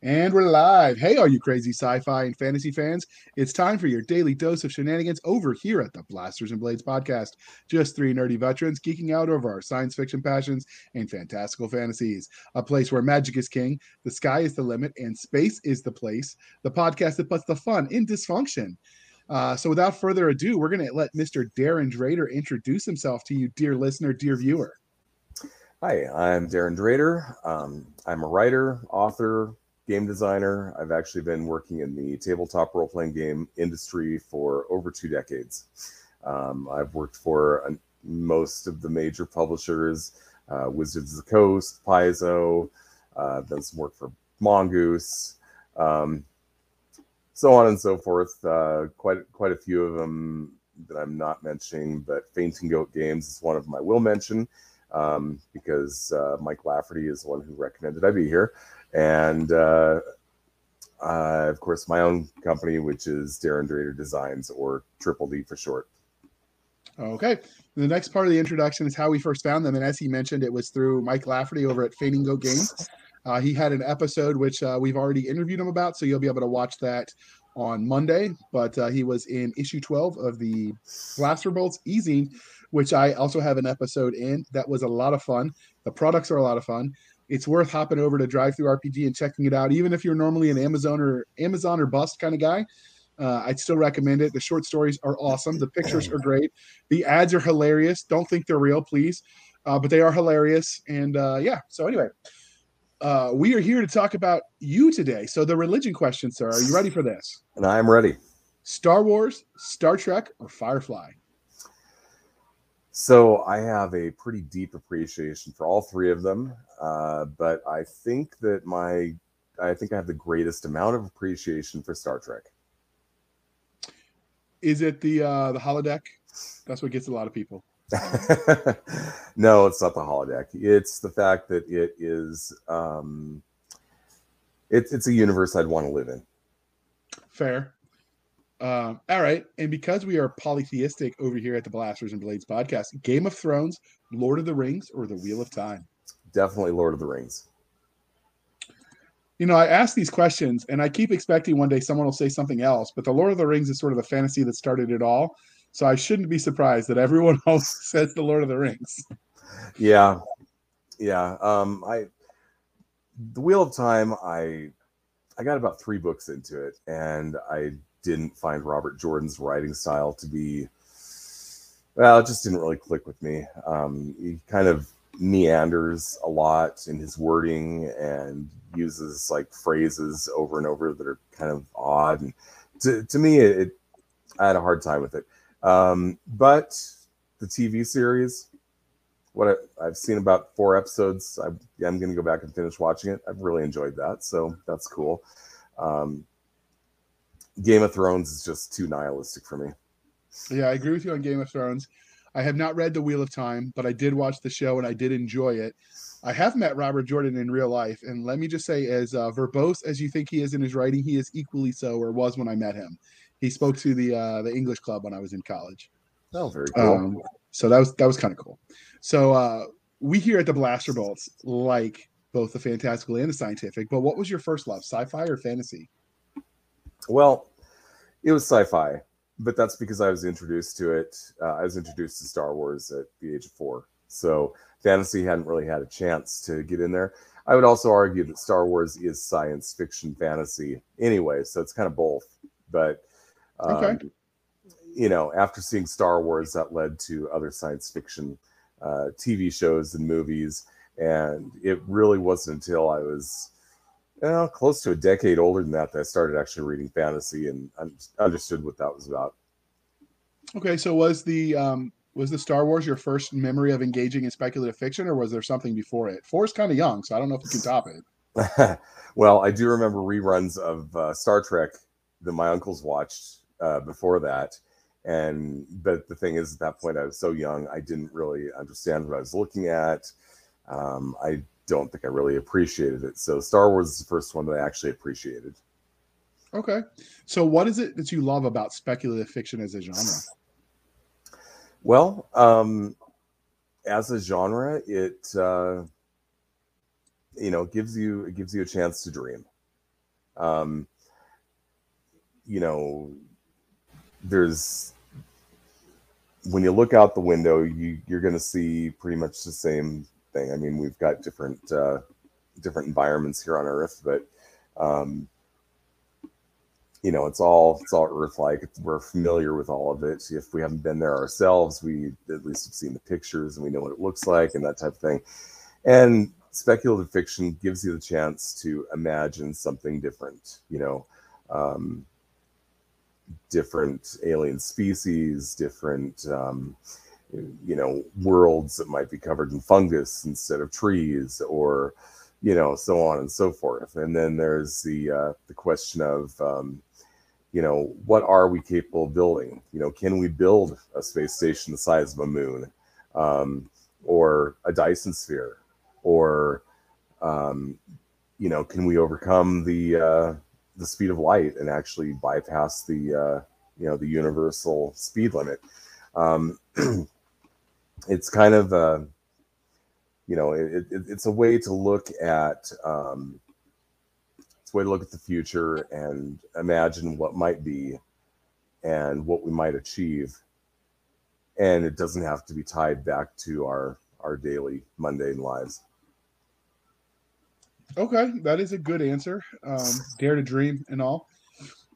And we're live. Hey, all you crazy sci fi and fantasy fans. It's time for your daily dose of shenanigans over here at the Blasters and Blades podcast. Just three nerdy veterans geeking out over our science fiction passions and fantastical fantasies. A place where magic is king, the sky is the limit, and space is the place. The podcast that puts the fun in dysfunction. Uh, so, without further ado, we're going to let Mr. Darrin Drader introduce himself to you, dear listener, dear viewer. Hi, I'm Darrin Drader. Um, I'm a writer, author, game designer. I've actually been working in the tabletop role playing game industry for over two decades. Um, I've worked for uh, most of the major publishers uh, Wizards of the Coast, Paizo, uh, done some work for Mongoose, um, so on and so forth. Uh, quite, quite a few of them that I'm not mentioning, but Fainting Goat Games is one of them I will mention um, because uh, Mike Lafferty is the one who recommended I be here and uh, uh, of course my own company, which is Darrin Drader Designs or Triple D for short. Okay. The next part of the introduction is how we first found them, and as he mentioned, it was through Mike Lafferty over at Fainting Goat Games. Uh, he had an episode which uh, we've already interviewed him about, so you'll be able to watch that on Monday. But uh, he was in issue 12 of the Blaster Bolts Ezine, which I also have an episode in. That was a lot of fun. The products are a lot of fun it's worth hopping over to DriveThruRPG and checking it out. Even if you're normally an Amazon or Amazon or bust kind of guy, uh, I'd still recommend it. The short stories are awesome. The pictures are great. The ads are hilarious. Don't think they're real, please, uh, but they are hilarious. And uh, yeah. So anyway, uh, we are here to talk about you today. So the religion question, sir. Are you ready for this? And I'm ready. Star Wars, Star Trek, or Firefly? So I have a pretty deep appreciation for all three of them, uh, but I think that my I think I have the greatest amount of appreciation for Star Trek. Is it the uh, the holodeck? That's what gets a lot of people. no, it's not the holodeck. It's the fact that it is um, it's it's a universe I'd want to live in. Fair. Um, all right. And because we are polytheistic over here at the Blasters and Blades podcast, Game of Thrones, Lord of the Rings, or The Wheel of Time? Definitely Lord of the Rings. You know, I ask these questions and I keep expecting one day someone will say something else, but The Lord of the Rings is sort of the fantasy that started it all. So I shouldn't be surprised that everyone else says The Lord of the Rings. Yeah. Yeah. Um, I, The Wheel of Time, I, I got about three books into it and I didn't find Robert Jordan's writing style to be well, it just didn't really click with me. Um, he kind of meanders a lot in his wording and uses like phrases over and over that are kind of odd. And to, to me, it, it I had a hard time with it. Um, but the TV series, what I, have seen about four episodes, I, I'm going to go back and finish watching it. I've really enjoyed that, so that's cool. Um, Game of Thrones is just too nihilistic for me. Yeah, I agree with you on Game of Thrones. I have not read The Wheel of Time, but I did watch the show and I did enjoy it. I have met Robert Jordan in real life, and let me just say, as uh, verbose as you think he is in his writing, he is equally so, or was when I met him. He spoke to the uh, the English club when I was in college. Oh, very cool. Um, so that was that was kind of cool. So uh, we here at the Blaster Bolts like both the fantastical and the scientific. But what was your first love, sci-fi or fantasy? Well, it was sci-fi, but that's because I was introduced to it. Uh, I was introduced to Star Wars at the age of four, so fantasy hadn't really had a chance to get in there. I would also argue that Star Wars is science fiction fantasy anyway, so it's kind of both. But um, okay. you know, after seeing Star Wars, that led to other science fiction uh, TV shows and movies, and it really wasn't until I was you know, close to a decade older than that that I started actually reading fantasy and understood what that was about. Okay, so was the um, was the Star Wars your first memory of engaging in speculative fiction, or was there something before it? Four is kind of young, so I don't know if you can top it. well, I do remember reruns of uh, Star Trek that my uncles watched uh, before that, and but the thing is, at that point, I was so young, I didn't really understand what I was looking at. Um, I don't think I really appreciated it. So Star Wars is the first one that I actually appreciated. Okay. So what is it that you love about speculative fiction as a genre? Well, um, as a genre, it uh, you know gives you it gives you a chance to dream. Um, you know, there's when you look out the window, you you're going to see pretty much the same thing. I mean, we've got different uh, different environments here on Earth, but um, you know, it's all it's all Earth-like. We're familiar with all of it. If we haven't been there ourselves, we at least have seen the pictures and we know what it looks like and that type of thing. And speculative fiction gives you the chance to imagine something different. You know. Um, different alien species, different um, you know worlds that might be covered in fungus instead of trees, or you know so on and so forth. And then there's the uh, the question of um, you know what are we capable of building? You know, can we build a space station the size of a moon, um, or a Dyson sphere, or um, you know, can we overcome the uh, the speed of light and actually bypass the uh, you know the universal speed limit. Um, it's kind of a, uh, you know it, it, it's a way to look at um, it's a way to look at the future and imagine what might be and what we might achieve and it doesn't have to be tied back to our our daily mundane lives Okay, that is a good answer. Um, Dare to dream and all.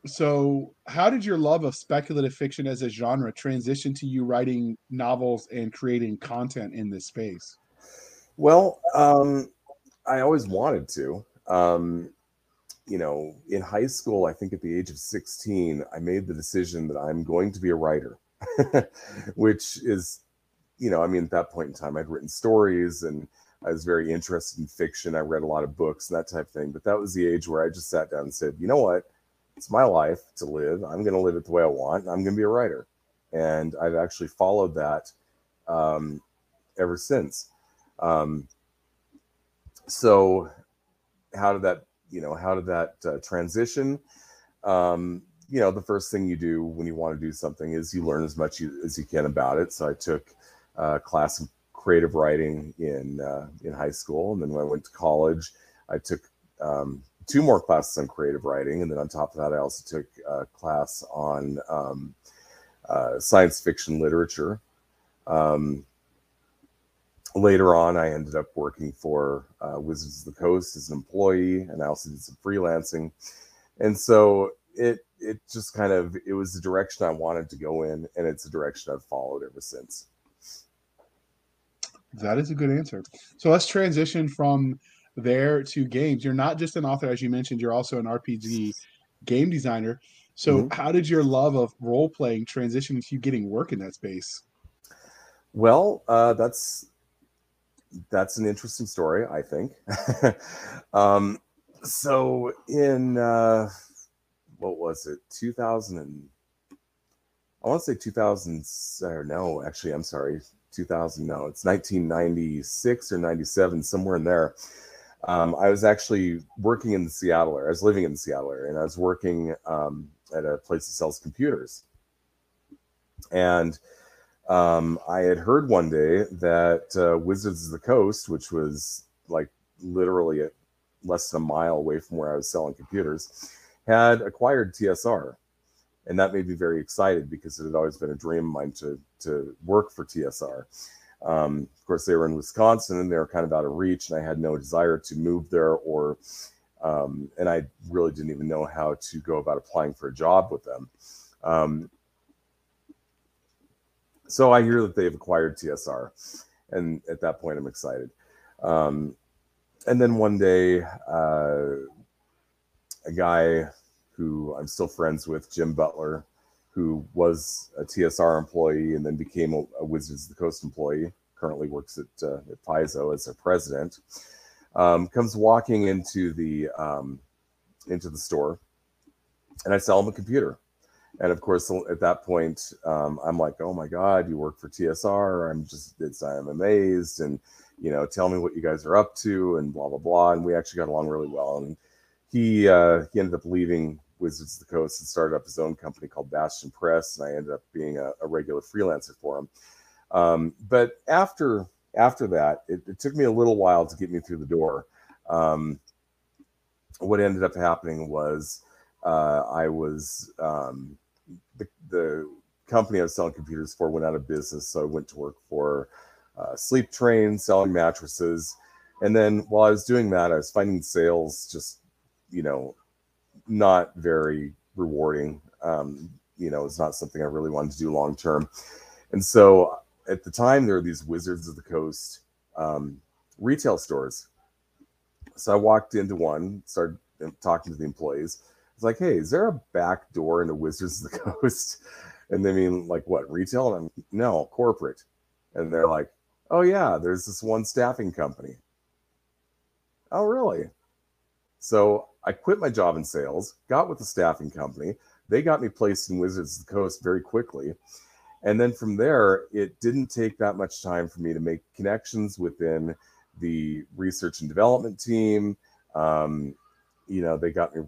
So, how did your love of speculative fiction as a genre transition to you writing novels and creating content in this space? Well, um, I always wanted to. Um, you know, in high school, I think at the age of 16, I made the decision that I'm going to be a writer, which is, you know, I mean, at that point in time, I'd written stories and I was very interested in fiction. I read a lot of books and that type of thing. But that was the age where I just sat down and said, you know what? It's my life to live. I'm going to live it the way I want. I'm going to be a writer. And I've actually followed that um, ever since. Um, so, how did that, you know, how did that uh, transition? Um, you know, the first thing you do when you want to do something is you learn as much as you can about it. So, I took uh, class in creative writing in uh, in high school, and then when I went to college, I took um, two more classes on creative writing, and then on top of that, I also took a class on um, uh, science fiction literature. Um, later on, I ended up working for uh, Wizards of the Coast as an employee, and I also did some freelancing. And so it it just kind of it was the direction I wanted to go in, and it's the direction I've followed ever since. That is a good answer. So let's transition from there to games. You're not just an author, as you mentioned, you're also an RPG game designer. So, mm-hmm. how did your love of role playing transition to you getting work in that space? Well, uh, that's that's an interesting story, I think. um, so, in uh, what was it, 2000 and I want to say 2000 or no, actually, I'm sorry, 2000 no it's 1996 or 97 somewhere in there um, i was actually working in the seattle area i was living in the seattle area and i was working um, at a place that sells computers and um, i had heard one day that uh, wizards of the coast which was like literally at less than a mile away from where i was selling computers had acquired tsr and that made me very excited because it had always been a dream of mine to to work for TSR. Um, of course, they were in Wisconsin and they were kind of out of reach, and I had no desire to move there, or um, and I really didn't even know how to go about applying for a job with them. Um, so I hear that they've acquired TSR, and at that point, I'm excited. Um, and then one day, uh, a guy who I'm still friends with, Jim Butler, who was a TSR employee and then became a, a Wizards of the Coast employee, currently works at, uh, at Paizo as a president, um, comes walking into the um, into the store, and I sell him a computer. And of course, at that point, um, I'm like, "Oh my God, you work for TSR!" I'm just, it's, I'm amazed, and you know, tell me what you guys are up to, and blah blah blah. And we actually got along really well. And he uh, he ended up leaving Wizards of the Coast and started up his own company called Bastion Press, and I ended up being a, a regular freelancer for him. Um, but after after that, it, it, took me a little while to get me through the door. Um, what ended up happening was uh, I was um, the, the company I was selling computers for went out of business, so I went to work for uh, Sleep Train, selling mattresses. And then while I was doing that, I was finding sales just, you know, not very rewarding. Um, you know, it's not something I really wanted to do long term. And so at the time, there were these Wizards of the Coast um, retail stores. So I walked into one, started talking to the employees. It's like, hey, is there a back door into Wizards of the Coast? And they mean like what retail? And I'm no corporate. And they're like, oh yeah, there's this one staffing company. Oh really? So I quit my job in sales, got with the staffing company. They got me placed in Wizards of the Coast very quickly. And then from there, it didn't take that much time for me to make connections within the research and development team. Um, you know, they got me,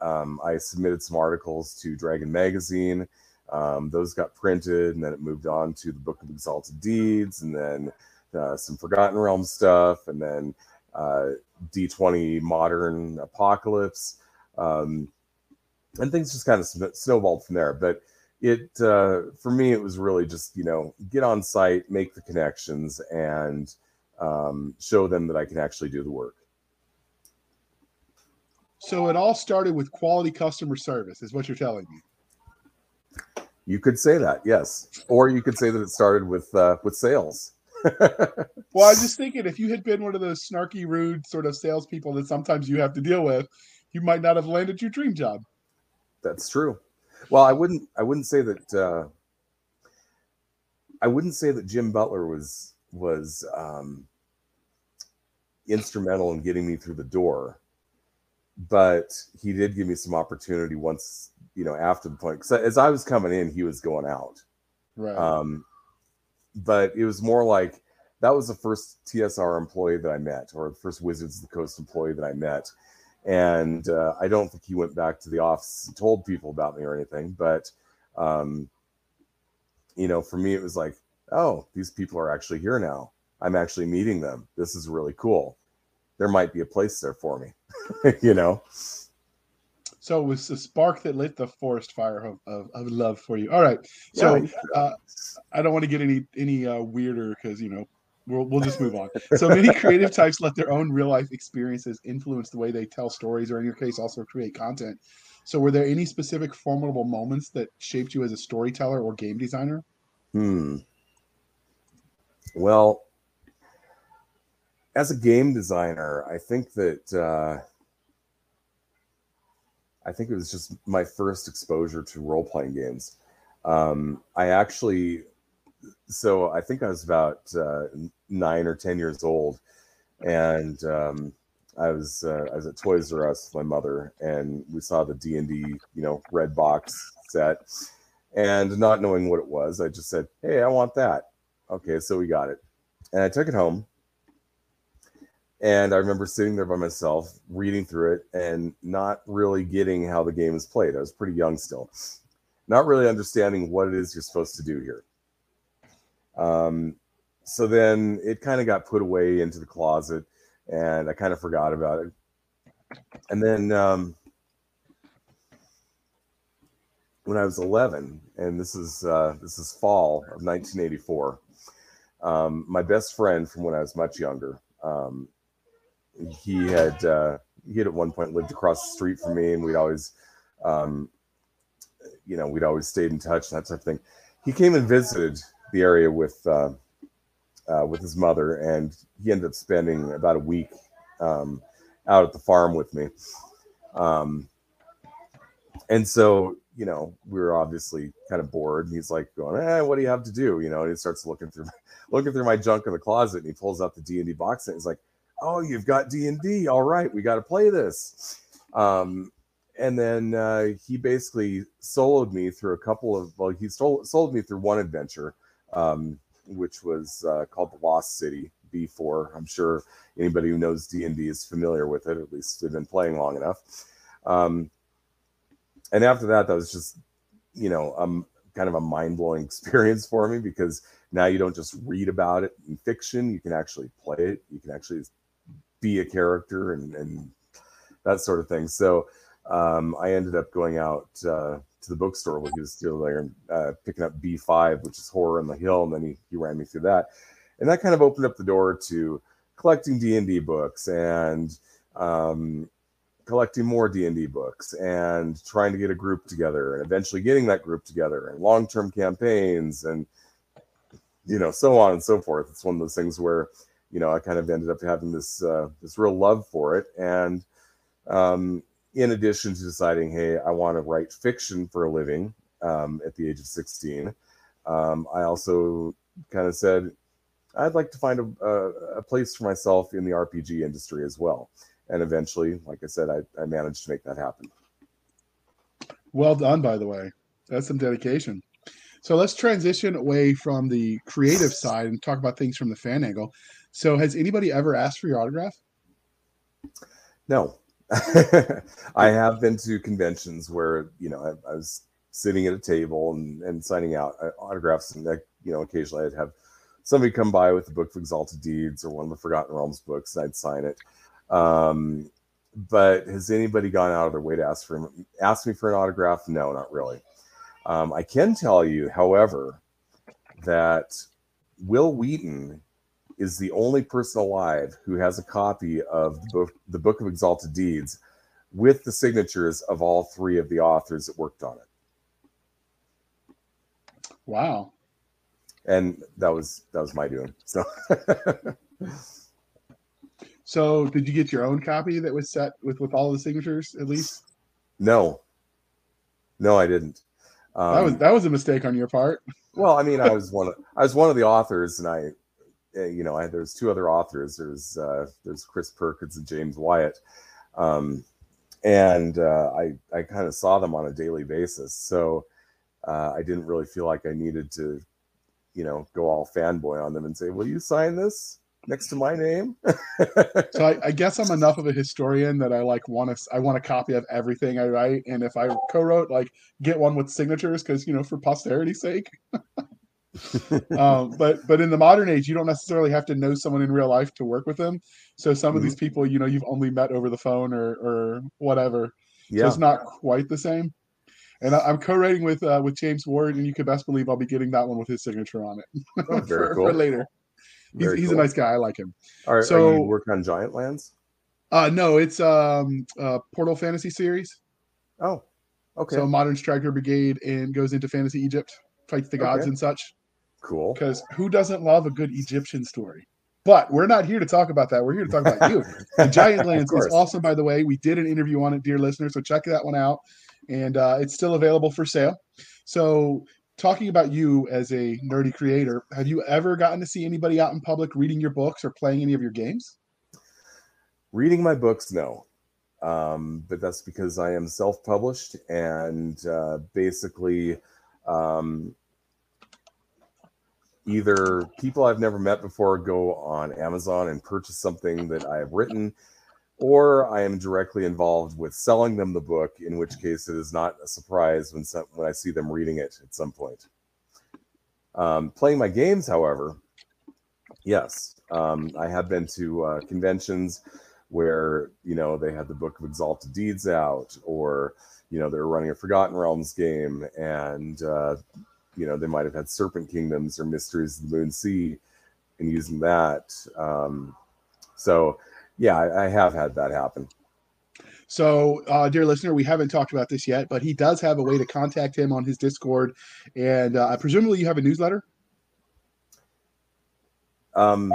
um, I submitted some articles to Dragon Magazine. Um, those got printed, and then it moved on to the Book of Exalted Deeds, and then uh, some Forgotten Realm stuff, and then D20 Modern Apocalypse. Um, and things just kind of snowballed from there. But it, uh, for me, it was really just, you know, get on site, make the connections, and um, show them that I can actually do the work. So it all started with quality customer service, is what you're telling me. You could say that, yes, or you could say that it started with uh, with sales. Well, I was just thinking if you had been one of those snarky, rude sort of salespeople that sometimes you have to deal with, you might not have landed your dream job. That's true. Well, I wouldn't. I wouldn't say that. Uh, I wouldn't say that Jim Butler was was um, instrumental in getting me through the door, but he did give me some opportunity once you know after the point. Because as I was coming in, he was going out. Right. Um, but it was more like that was the first TSR employee that I met, or the first Wizards of the Coast employee that I met. And uh, I don't think he went back to the office and told people about me or anything. But, um, you know, for me, it was like, oh, these people are actually here now. I'm actually meeting them. This is really cool. There might be a place there for me, you know? So it was the spark that lit the forest fire of, of, of love for you. All right. So yeah. uh, I don't want to get any any uh, weirder because you know we'll we'll just move on. So many creative types let their own real life experiences influence the way they tell stories, or in your case, also create content. So were there any specific formidable moments that shaped you as a storyteller or game designer? Hmm. Well, as a game designer, I think that. Uh, I think it was just my first exposure to role playing games. Um, I actually, so I think I was about uh, nine or ten years old, and um, I was uh, I was at Toys R Us with my mother, and we saw the D and D, you know, red box set, and not knowing what it was, I just said, "Hey, I want that." Okay, so we got it, and I took it home, and I remember sitting there by myself, reading through it, and not really getting how the game is played. I was pretty young still, not really understanding what it is you're supposed to do here. Um, so then it kind of got put away into the closet, and I kind of forgot about it. And then um, when I was 11, and this is uh, this is fall of 1984, um, my best friend from when I was much younger. Um, he had uh, he had at one point lived across the street from me, and we'd always, um, you know, we'd always stayed in touch that type of thing. He came and visited the area with uh, uh, with his mother, and he ended up spending about a week um, out at the farm with me. Um, and so, you know, we were obviously kind of bored. And he's like going, "Eh, what do you have to do?" You know, and he starts looking through looking through my junk in the closet, and he pulls out the D and D box, and he's like, oh, you've got D and D. All right, we got to play this. Um, and then uh, he basically soloed me through a couple of. Well, he stole, sold me through one adventure, um, which was uh, called the Lost City B4. I'm sure anybody who knows D and D is familiar with it. At least they've been playing long enough. Um, and after that, that was just, you know, um, kind of a mind blowing experience for me because now you don't just read about it in fiction; you can actually play it. You can actually be a character and, and that sort of thing. So um, I ended up going out uh, to the bookstore when he was still there and uh, picking up B5, which is Horror on the Hill, and then he, he ran me through that. And that kind of opened up the door to collecting D&D books and um, collecting more D&D books and trying to get a group together and eventually getting that group together and long-term campaigns and you know so on and so forth. It's one of those things where you know I kind of ended up having this uh, this real love for it and um, in addition to deciding, hey, I want to write fiction for a living um, at the age of 16, um, I also kind of said, I'd like to find a, a, a, place for myself in the RPG industry as well. And eventually, like I said, I, I managed to make that happen. Well done, by the way. That's some dedication. So let's transition away from the creative side and talk about things from the fan angle. So, has anybody ever asked for your autograph? No, I have been to conventions where you know I, I, was sitting at a table and, and signing out uh, autographs, and you know occasionally I'd have somebody come by with a Book of Exalted Deeds or one of the Forgotten Realms books, and I'd sign it. Um, but has anybody gone out of their way to ask for ask me for an autograph? No, not really. Um, I can tell you, however, that Wil Wheaton is the only person alive who has a copy of the book, the Book of Exalted Deeds with the signatures of all three of the authors that worked on it. Wow. And that was that was my doing. So So did you get your own copy that was set with with all the signatures at least? No. No, I didn't. Um, that was that was a mistake on your part. Well, I mean, I was one of I was one of the authors, and I you know, I, there's two other authors. There's uh, there's Chris Perkins and James Wyatt, um, and uh, I I kind of saw them on a daily basis. So uh, I didn't really feel like I needed to, you know, go all fanboy on them and say, "Will you sign this?" next to my name. so I, I, guess I'm enough of a historian that I like want to I want a copy of everything I write, and if I co-wrote, like get one with signatures because you know for posterity's sake. um, but but in the modern age, you don't necessarily have to know someone in real life to work with them. So some mm-hmm. of these people, you know, you've only met over the phone or or whatever. Yeah. So it's not quite the same. And I, am co-writing with uh, with James Ward, and you can best believe I'll be getting that one with his signature on it oh, for, cool. for, later. He's, he's cool. a nice guy. I like him. Are, so, are you working on Giant Lands? Uh, no, it's um, uh, Portal Fantasy series. Oh, okay. So a Modern Stryker Brigade and goes into Fantasy Egypt, fights the gods okay. and such. Cool. Because who doesn't love a good Egyptian story? But we're not here to talk about that. We're here to talk about you. The Giant Lands is awesome, by the way. We did an interview on it, dear listener. So check that one out. And uh, it's still available for sale. So, talking about you as a nerdy creator, have you ever gotten to see anybody out in public reading your books or playing any of your games? Reading my books, no. Um, but that's because I am self published and uh, basically. Um, either people I've never met before go on Amazon and purchase something that I have written, or I am directly involved with selling them the book, in which case it is not a surprise when, some, when I see them reading it at some point. Um, playing my games, however, yes, um, I have been to uh, conventions where you know they had the Book of Exalted Deeds out, or you know they're running a Forgotten Realms game, and uh, you know they might have had serpent kingdoms or mysteries of the moon sea and using that um, so yeah I, I, have had that happen. So uh, dear listener we haven't talked about this yet but he does have a way to contact him on his discord and uh, presumably you have a newsletter? Um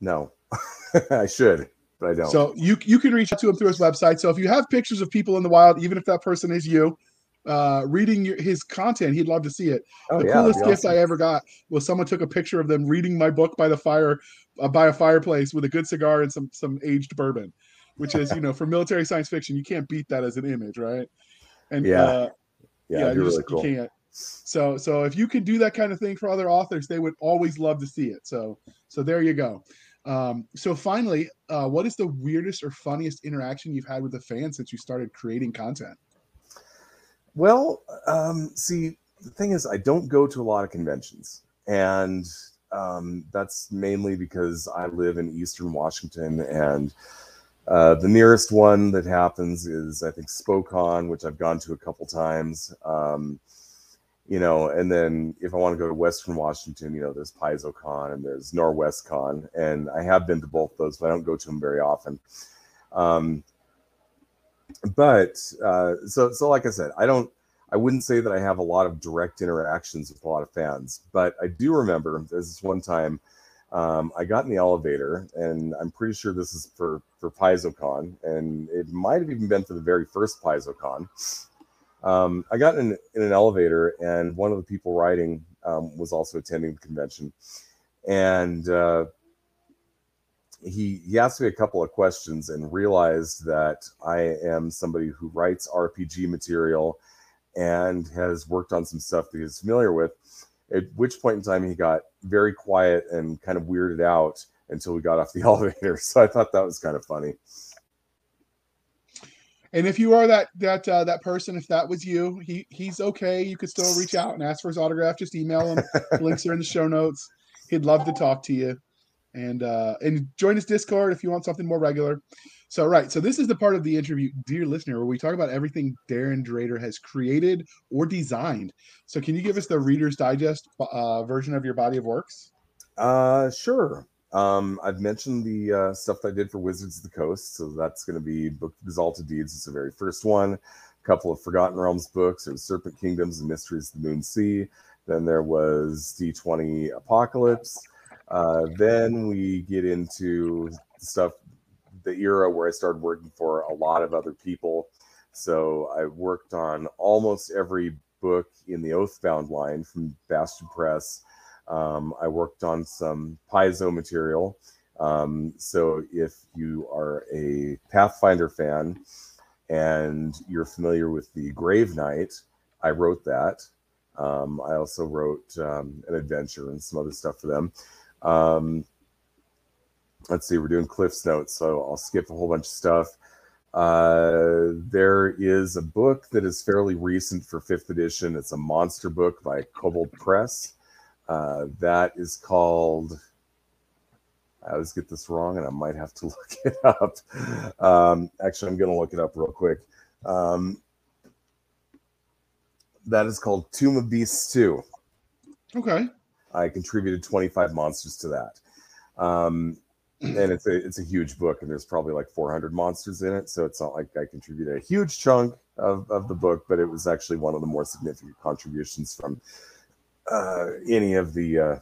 no. I should but i don't. So you you can reach out to him through his website. So if you have pictures of people in the wild even if that person is you uh, reading your, his content. He'd love to see it. Oh, the yeah, coolest gift awesome. I ever got was someone took a picture of them reading my book by the fire, uh, by a fireplace with a good cigar and some some aged bourbon, which is you know for military science fiction you can't beat that as an image, right? And yeah, uh, yeah, yeah you, really cool. you can't. So so if you could do that kind of thing for other authors, they would always love to see it. So so there you go. Um, so finally, uh, what is the weirdest or funniest interaction you've had with a fan since you started creating content? Well, um, see, the thing is, I don't go to a lot of conventions, and um, that's mainly because I live in Eastern Washington, and Uh, the nearest one that happens is I think SpoCon, which I've gone to a couple times. Um, you know, and then if I want to go to Western Washington, you know, there's PaizoCon and there's Norwescon, and I have been to both those, but I don't go to them very often. Um, but uh, so so like I said, I don't. I wouldn't say that I have a lot of direct interactions with a lot of fans, but I do remember there's this one time um, I got in the elevator, and I'm pretty sure this is for for PaizoCon, and it might have even been for the very first PaizoCon. Um, I got in, in an elevator, and one of the people riding um, was also attending the convention, and uh, he he asked me a couple of questions and realized that I am somebody who writes RPG material and has worked on some stuff that he's familiar with. At which point in time he got very quiet and kind of weirded out until we got off the elevator. So I thought that was kind of funny. And if you are that that uh, that person, if that was you, he he's okay. You could still reach out and ask for his autograph. Just email him. links are in the show notes. He'd love to talk to you, and uh, and join us Discord if you want something more regular. So right, so this is the part of the interview, dear listener, where we talk about everything Darrin Drader has created or designed. So can you give us the Reader's Digest uh, version of your body of works? Uh, sure. Um, I've mentioned the uh, stuff that I did for Wizards of the Coast, so that's going to be Book of Exalted Deeds. It's the very first one. A couple of Forgotten Realms books. There's Serpent Kingdoms and Mysteries of the Moon Sea. Then there was D20 Apocalypse. Uh, then we get into stuff, the era where I started working for a lot of other people. So I worked on almost every book in the Oathbound line from Bastion Press um, I worked on some Paizo material. Um, so if you are a Pathfinder fan and you're familiar with the Grave Knight, I wrote that. Um, I also wrote um, an adventure and some other stuff for them. Um, let's see, we're doing Cliff's Notes, so I'll skip a whole bunch of stuff. Uh, there is a book that is fairly recent for fifth edition. It's a monster book by Kobold Press. Uh, that is called. I always get this wrong, and I might have to look it up. Um, actually, I'm going to look it up real quick. Um, that is called Tome of Beasts 2. Okay. I contributed 25 monsters to that. Um, and it's a it's a huge book, and there's probably like 400 monsters in it. So it's not like I contributed a huge chunk of, of the book, but it was actually one of the more significant contributions from uh, any of the uh,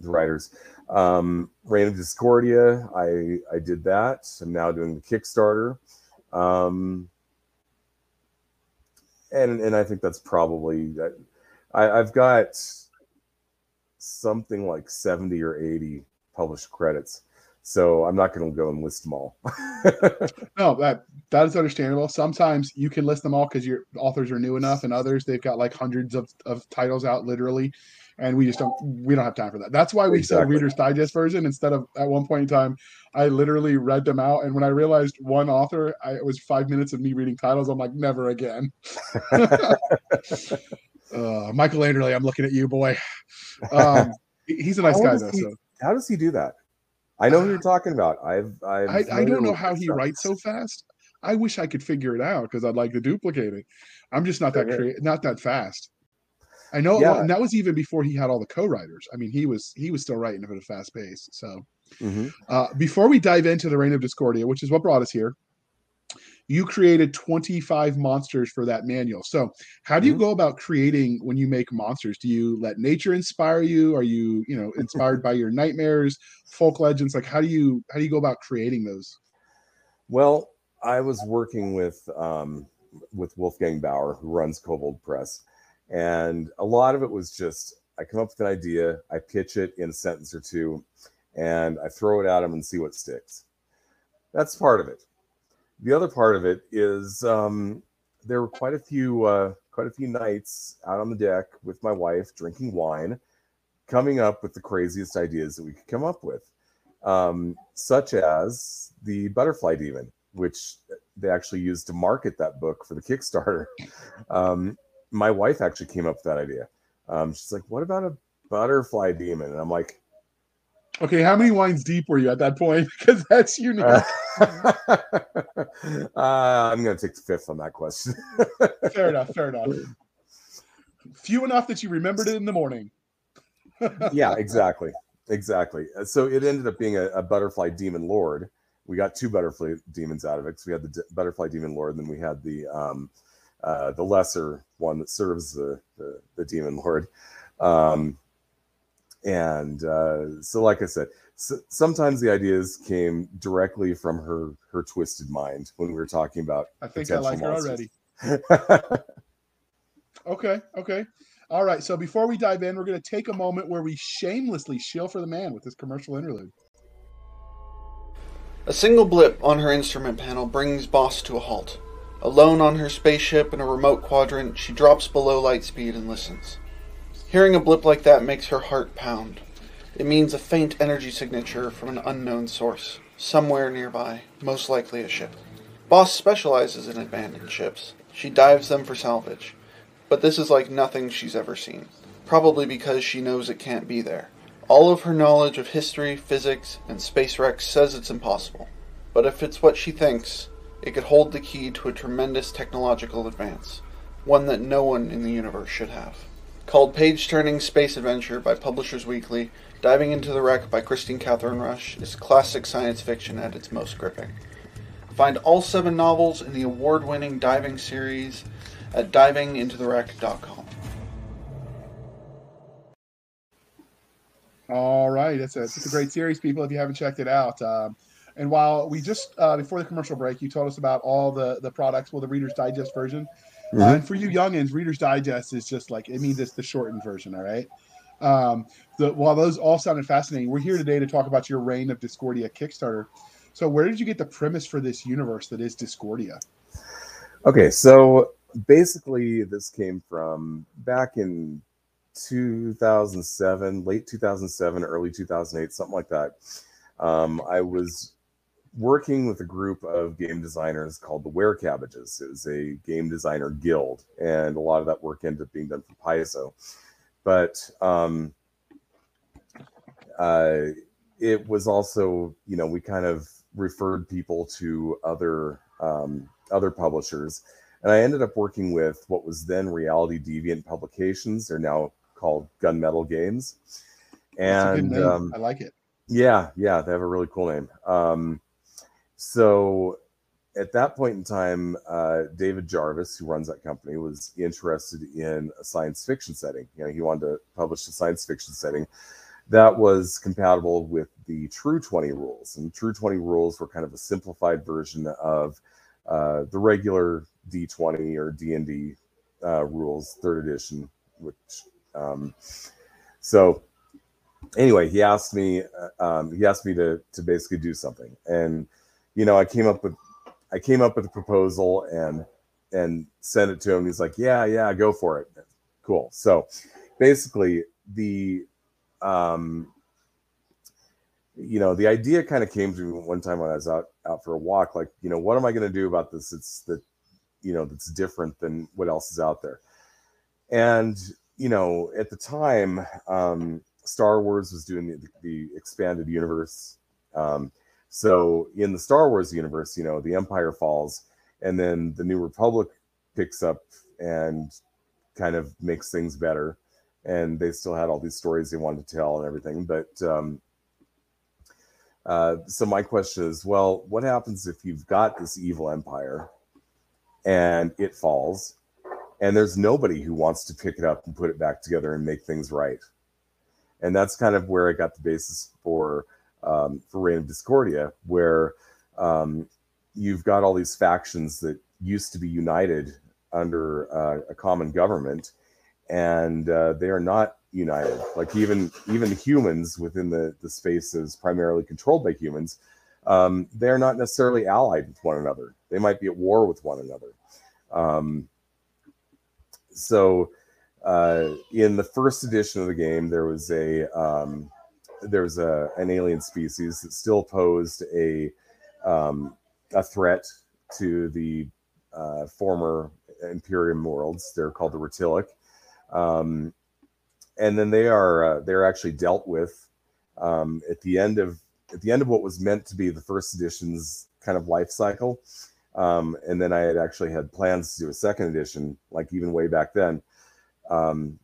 the writers. Um, Reign of Discordia, I I did that. I'm now doing the Kickstarter, um, and and I think that's probably I, I've got something like 70 or 80 published credits. So I'm not going to go and list them all. no, that that is understandable. Sometimes you can list them all because your authors are new enough, and others they've got like hundreds of, of titles out literally, and we just don't we don't have time for that. That's why we exactly. said Reader's Digest version instead of at one point in time I literally read them out, and when I realized one author, I, it was five minutes of me reading titles. I'm like, never again. uh, Michael Anderle, I'm looking at you, boy. Um, he's a nice how guy though. He, so how does he do that? I know who you're talking about. I've, I've I, I don't know how he stuff. writes so fast. I wish I could figure it out because I'd like to duplicate it. I'm just not that crea- not that fast. I know, yeah. and that was even before he had all the co-writers. I mean, he was he was still writing at a fast pace. So, mm-hmm. uh, before we dive into the Reign of Discordia, which is what brought us here, you created 25 monsters for that manual. So, how do you mm-hmm. go about creating when you make monsters? Do you let nature inspire you? Are you, you know, inspired by your nightmares, folk legends? Like, how do you how do you go about creating those? Well, I was working with um, with Wolfgang Bauer, who runs Kobold Press and a lot of it was just I come up with an idea, I pitch it in a sentence or two, and I throw it at him and see what sticks. That's part of it. The other part of it is um, there were quite a few uh, quite a few nights out on the deck with my wife drinking wine, coming up with the craziest ideas that we could come up with, um, such as the butterfly demon, which they actually used to market that book for the Kickstarter. Um, my wife actually came up with that idea. Um, she's like, "What about a butterfly demon?" And I'm like, Okay, how many wines deep were you at that point? Because that's unique. Uh, I'm going to take the fifth on that question. fair enough. Fair enough. Few enough that you remembered it in the morning. yeah, exactly, exactly. Uh, So it ended up being a, a butterfly demon lord. We got two butterfly demons out of it. So we had the d- butterfly demon lord, and then we had the um, uh, the lesser one that serves the the, the demon lord. Um, and uh, so, like I said, s sometimes the ideas came directly from her her twisted mind when we were talking about. I think I like her already. Okay. Okay. All right. So before we dive in, we're going to take a moment where we shamelessly shill for the man with this commercial interlude. A single blip on her instrument panel brings Boss to a halt. Alone on her spaceship in a remote quadrant, she drops below light speed and listens. Hearing a blip like that makes her heart pound. It means a faint energy signature from an unknown source, somewhere nearby, most likely a ship. Boss specializes in abandoned ships. She dives them for salvage. But this is like nothing she's ever seen, probably because she knows it can't be there. All of her knowledge of history, physics, and space wrecks says it's impossible. But if it's what she thinks, it could hold the key to a tremendous technological advance, one that no one in the universe should have. Called Page Turning Space Adventure by Publishers Weekly, Diving into the Wreck by Kristine Kathryn Rusch is classic science fiction at its most gripping. Find all seven novels in the award winning diving series at divingintothewreck.com. All right, it's a it's a great series, people. If you haven't checked it out, um, and while we just uh, before the commercial break, you told us about all the the products, well, the Reader's Digest version, uh, Mhm. and for you youngins, Reader's Digest is just like it means it's the shortened version. All right. Um, the, while those all sounded fascinating, we're here today to talk about your Reign of Discordia Kickstarter. So, where did you get the premise for this universe that is Discordia? Okay, so basically, this came from back in 2007, late 2007, early 2008, something like that. Um, I was working with a group of game designers called the Werecabbages. It was a game designer guild, and a lot of that work ended up being done for Paizo. But um, uh, it was also, you know, we kind of referred people to other um, other publishers, and I ended up working with what was then Reality Deviant Publications. They're now called Gunmetal Games, That's a good and um, I like it. yeah, yeah, they have a really cool name. Um, so at that point in time, uh, David Jarvis, who runs that company, was interested in a science fiction setting. You know, he wanted to publish a science fiction setting that was compatible with the True 20 rules. And True 20 rules were kind of a simplified version of uh, the regular D20 or D&D uh, rules, third edition, which um, so anyway, he asked me, uh, um, he asked me to to basically do something, and you know, I came up with, I came up with a proposal and and sent it to him. He's like, yeah, yeah, go for it. Cool. So basically, the um, you know, the idea kind of came to me one time when I was out out for a walk. Like, you know, what am I going to do about this? It's that, you know, that's different than what else is out there. And you know, at the time, um, Star Wars was doing the, the expanded universe. Um, so in the Star Wars universe, you know, the Empire falls, and then the New Republic picks up and kind of makes things better. And they still had all these stories they wanted to tell and everything. But um, uh, so my question is, well, what happens if you've got this evil empire and it falls, and there's nobody who wants to pick it up and put it back together and make things right? and that's kind of where I got the basis for um, for Reign of Discordia, where um, you've got all these factions that used to be united under uh, a common government, and uh, they are not united. Like even even the humans within the the spaces primarily controlled by humans, um, they are not necessarily allied with one another. They might be at war with one another. Um, so uh, in the first edition of the game, there was a um, there was a an alien species that still posed a um, a threat to the uh, former Imperium worlds. They're called the Retilic, um, and then they are uh, they're actually dealt with um, at the end of at the end of what was meant to be the first edition's kind of life cycle. Um, and then I had actually had plans to do a second edition, like even way back then. Um,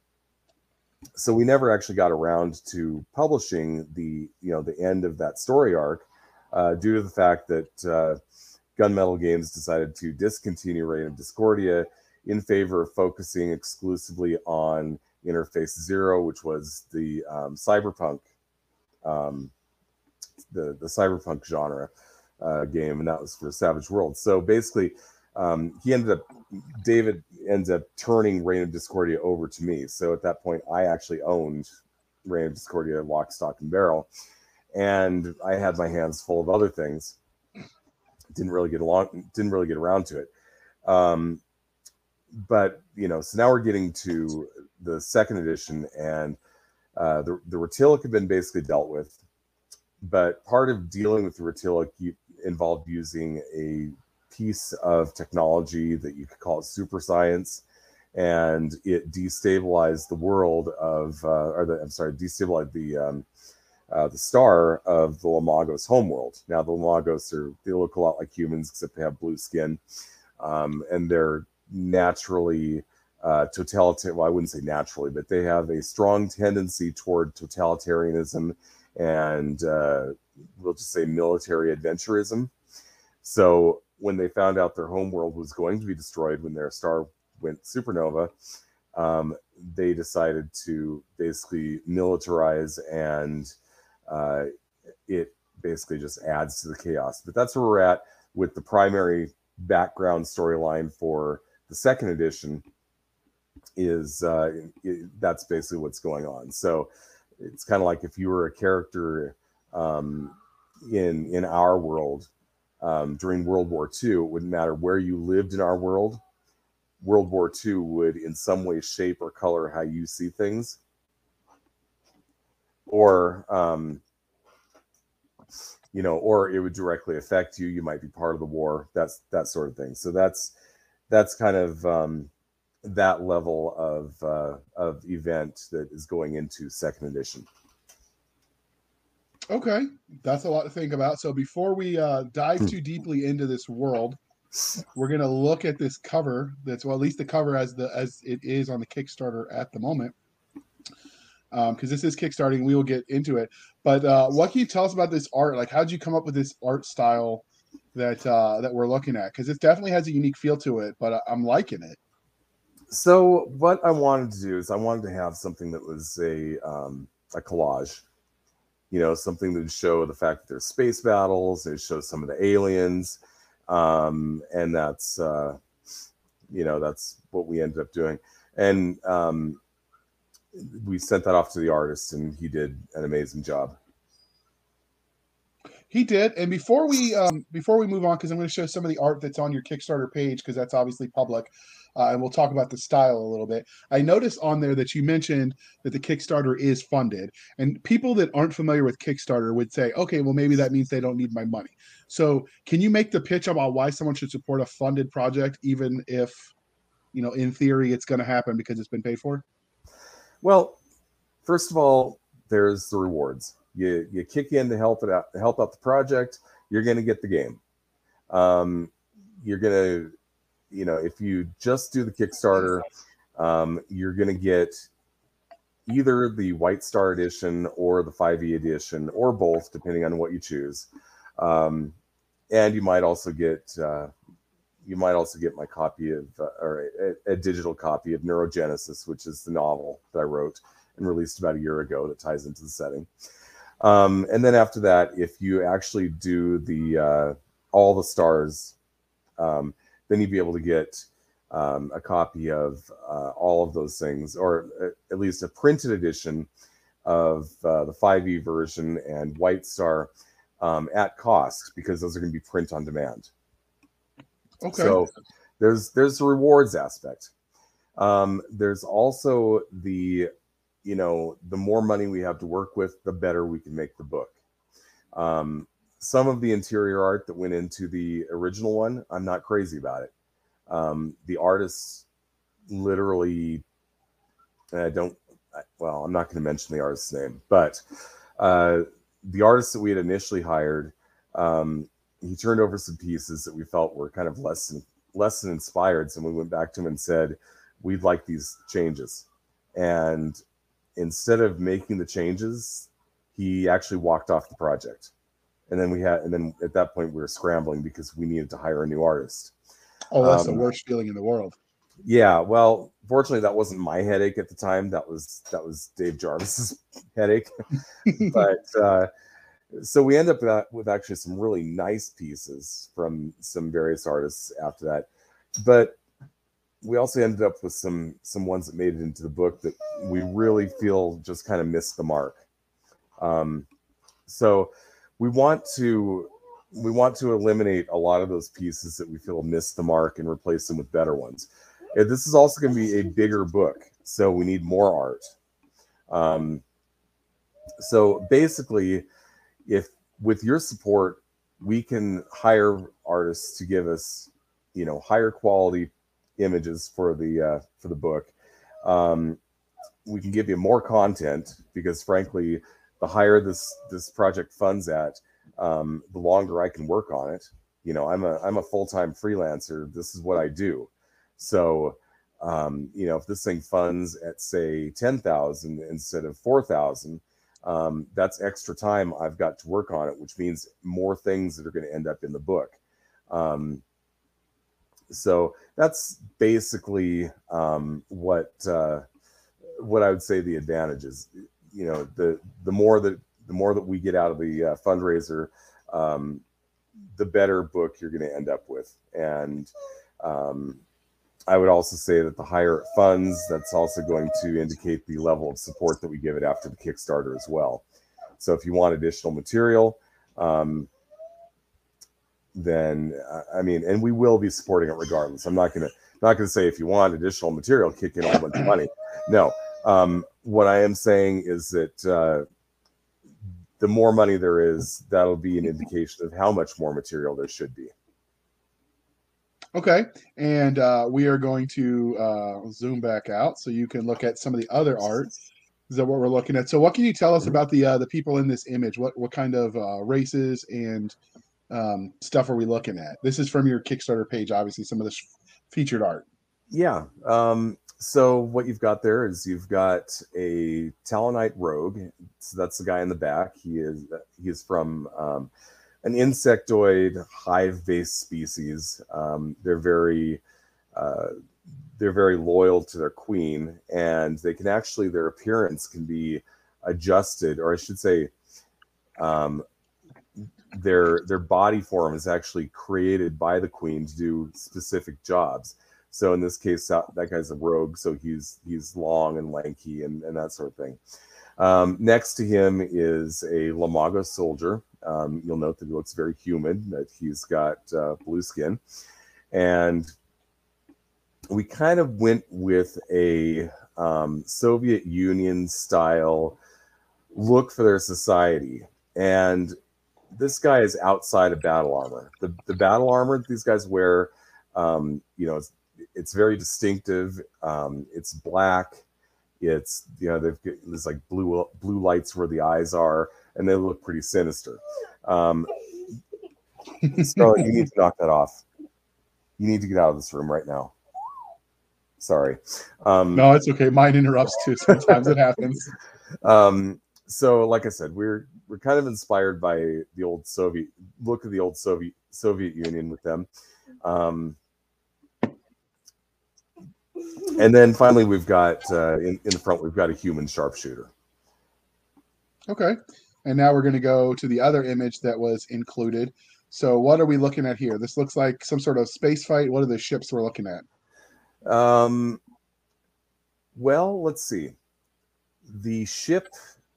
so we never actually got around to publishing the you know the end of that story arc uh, due to the fact that uh, Gunmetal Games decided to discontinue Reign of Discordia in favor of focusing exclusively on Interface Zero, which was the um, cyberpunk, um, the the cyberpunk genre uh, game, and that was for Savage World. So basically, um, he ended up David ends up turning Reign of Discordia over to me. So at that point, I actually owned Reign of Discordia, lock, stock, and barrel, and I had my hands full of other things. Didn't really get along. Didn't really get around to it. Um, but you know, so now we're getting to the second edition, and uh, the the Rotilic had been basically dealt with. But part of dealing with the Rotilic involved using a piece of technology that you could call super science, and it destabilized the world of, uh, or the, I'm sorry, destabilized the um, uh, the star of the Lamagos homeworld. Now the Lamagos are they look a lot like humans except they have blue skin, um, and they're naturally uh, totalitarian. Well, I wouldn't say naturally, but they have a strong tendency toward totalitarianism and uh, we'll just say military adventurism. So when they found out their homeworld was going to be destroyed when their star went supernova, um, they decided to basically militarize and uh, it basically just adds to the chaos. But that's where we're at with the primary background storyline for the second edition is uh, it, that's basically what's going on. So it's kind of like if you were a character um, in in our world um, during World War II, it wouldn't matter where you lived in our world. World War II would in some way shape or color how you see things, or um, you know, or it would directly affect you. You might be part of the war. That's that sort of thing. So that's that's kind of um, that level of uh, of event that is going into second edition. Okay, that's a lot to think about. So before we uh, dive hmm. too deeply into this world, we're gonna look at this cover. That's well, at least the cover as the as it is on the Kickstarter at the moment, because um, this is kickstarting. We will get into it. But uh, what can you tell us about this art? Like, how did you come up with this art style that uh, that we're looking at? Because it definitely has a unique feel to it. But I'm liking it. So what I wanted to do is I wanted to have something that was a um, a collage you know, something that would show the fact that there's space battles, it shows some of the aliens, um, and that's uh, you know that's what we ended up doing, and um, we sent that off to the artist, and he did an amazing job. He did, and before we um, before we move on, because I'm going to show some of the art that's on your Kickstarter page, because that's obviously public uh, and we'll talk about the style a little bit. I noticed on there that you mentioned that the Kickstarter is funded, and people that aren't familiar with Kickstarter would say, okay, well, maybe that means they don't need my money. So, can you make the pitch about why someone should support a funded project, even if, you know, in theory, it's going to happen because it's been paid for? Well, first of all, there's the rewards. You you kick in to help it out, to help out the project. You're going to get the game. Um, you're going to you know, if you just do the Kickstarter, um, you're going to get either the White Star edition or the 5e edition, or both, depending on what you choose. Um, and you might also get uh, you might also get my copy of uh, or a, a, digital copy of Neurogenesis, which is the novel that I wrote and released about a year ago that ties into the setting. Um, and then after that, if you actually do the uh, all the stars, um, then you'd be able to get um, a copy of uh, all of those things, or uh, at least a printed edition of uh, the 5e version and White Star um, at cost because those are going to be print on demand. Okay. So there's there's the rewards aspect. Um, there's also the you know the more money we have to work with, the better we can make the book. Um, some of the interior art that went into the original one, I'm not crazy about it. Um, the artists literally, I don't, well, I'm not going to mention the artist's name, but uh, the artist that we had initially hired, um, he turned over some pieces that we felt were kind of less than less than inspired. So we went back to him and said, "We'd like these changes." And instead of making the changes, he actually walked off the project. And then we had, and then at that point we were scrambling because we needed to hire a new artist. Oh, that's Um, the worst feeling in the world. Yeah, well, fortunately, that wasn't my headache at the time. That was that was Dave Jarvis's headache. but uh, so we end up with, with actually some really nice pieces from some various artists after that. But we also ended up with some some ones that made it into the book that we really feel just kind of missed the mark. Um, so we want to we want to eliminate a lot of those pieces that we feel missed the mark and replace them with better ones. This is also going to be a bigger book, so we need more art. Um, so basically, if with your support, we can hire artists to give us, you know, higher quality images for the uh, for the book. Um, we can give you more content because, frankly, the higher this this project funds at, um, the longer I can work on it. You know, I'm a I'm a full time freelancer. This is what I do. So, um, you know, if this thing funds at say ten thousand instead of four thousand, um, that's extra time I've got to work on it, which means more things that are going to end up in the book. Um, so that's basically um, what uh, what I would say the advantages. You know, the the more that the more that we get out of the uh, fundraiser, um, the better book you're going to end up with. And um, I would also say that the higher it funds, that's also going to indicate the level of support that we give it after the Kickstarter as well. So if you want additional material, um, then I mean, and we will be supporting it regardless. I'm not gonna not gonna say if you want additional material, kick in a whole bunch of money. No. Um, what I am saying is that uh, the more money there is, that'll be an indication of how much more material there should be. Okay, and uh, we are going to uh, zoom back out so you can look at some of the other art. Is that what we're looking at? So, what can you tell us about the uh, the people in this image? What what kind of uh, races and um, stuff are we looking at? This is from your Kickstarter page, obviously. Some of this featured art. Yeah. Um, so what you've got there is you've got a Talonite rogue. So that's the guy in the back. He is he is from um, an insectoid hive-based species. Um, they're very uh, they're very loyal to their queen, and they can actually their appearance can be adjusted, or I should say, um, their their body form is actually created by the queen to do specific jobs. So in this case, that, guy's a rogue, so he's he's long and lanky and, and that sort of thing. Um, next to him is a Lamago soldier. Um, you'll note that he looks very human, that he's got uh, blue skin. And we kind of went with a um, Soviet Union style look for their society. And this guy is outside of battle armor. The, the battle armor that these guys wear, um, you know, it's, very distinctive. Um, it's black. It's you know they've got, there's like blue blue lights where the eyes are, and they look pretty sinister. Um, Scarlett, you need to knock that off. You need to get out of this room right now. Sorry. Um, No, it's okay. Mine interrupts too. Sometimes it happens. um, so like I said, we're we're kind of inspired by the old Soviet look of the old Soviet Soviet Union with them. Um, and then finally, we've got uh, in, in the front, we've got a human sharpshooter. Okay, and now we're going to go to the other image that was included. So, what are we looking at here? This looks like some sort of space fight. What are the ships we're looking at? Um, well, let's see. The ship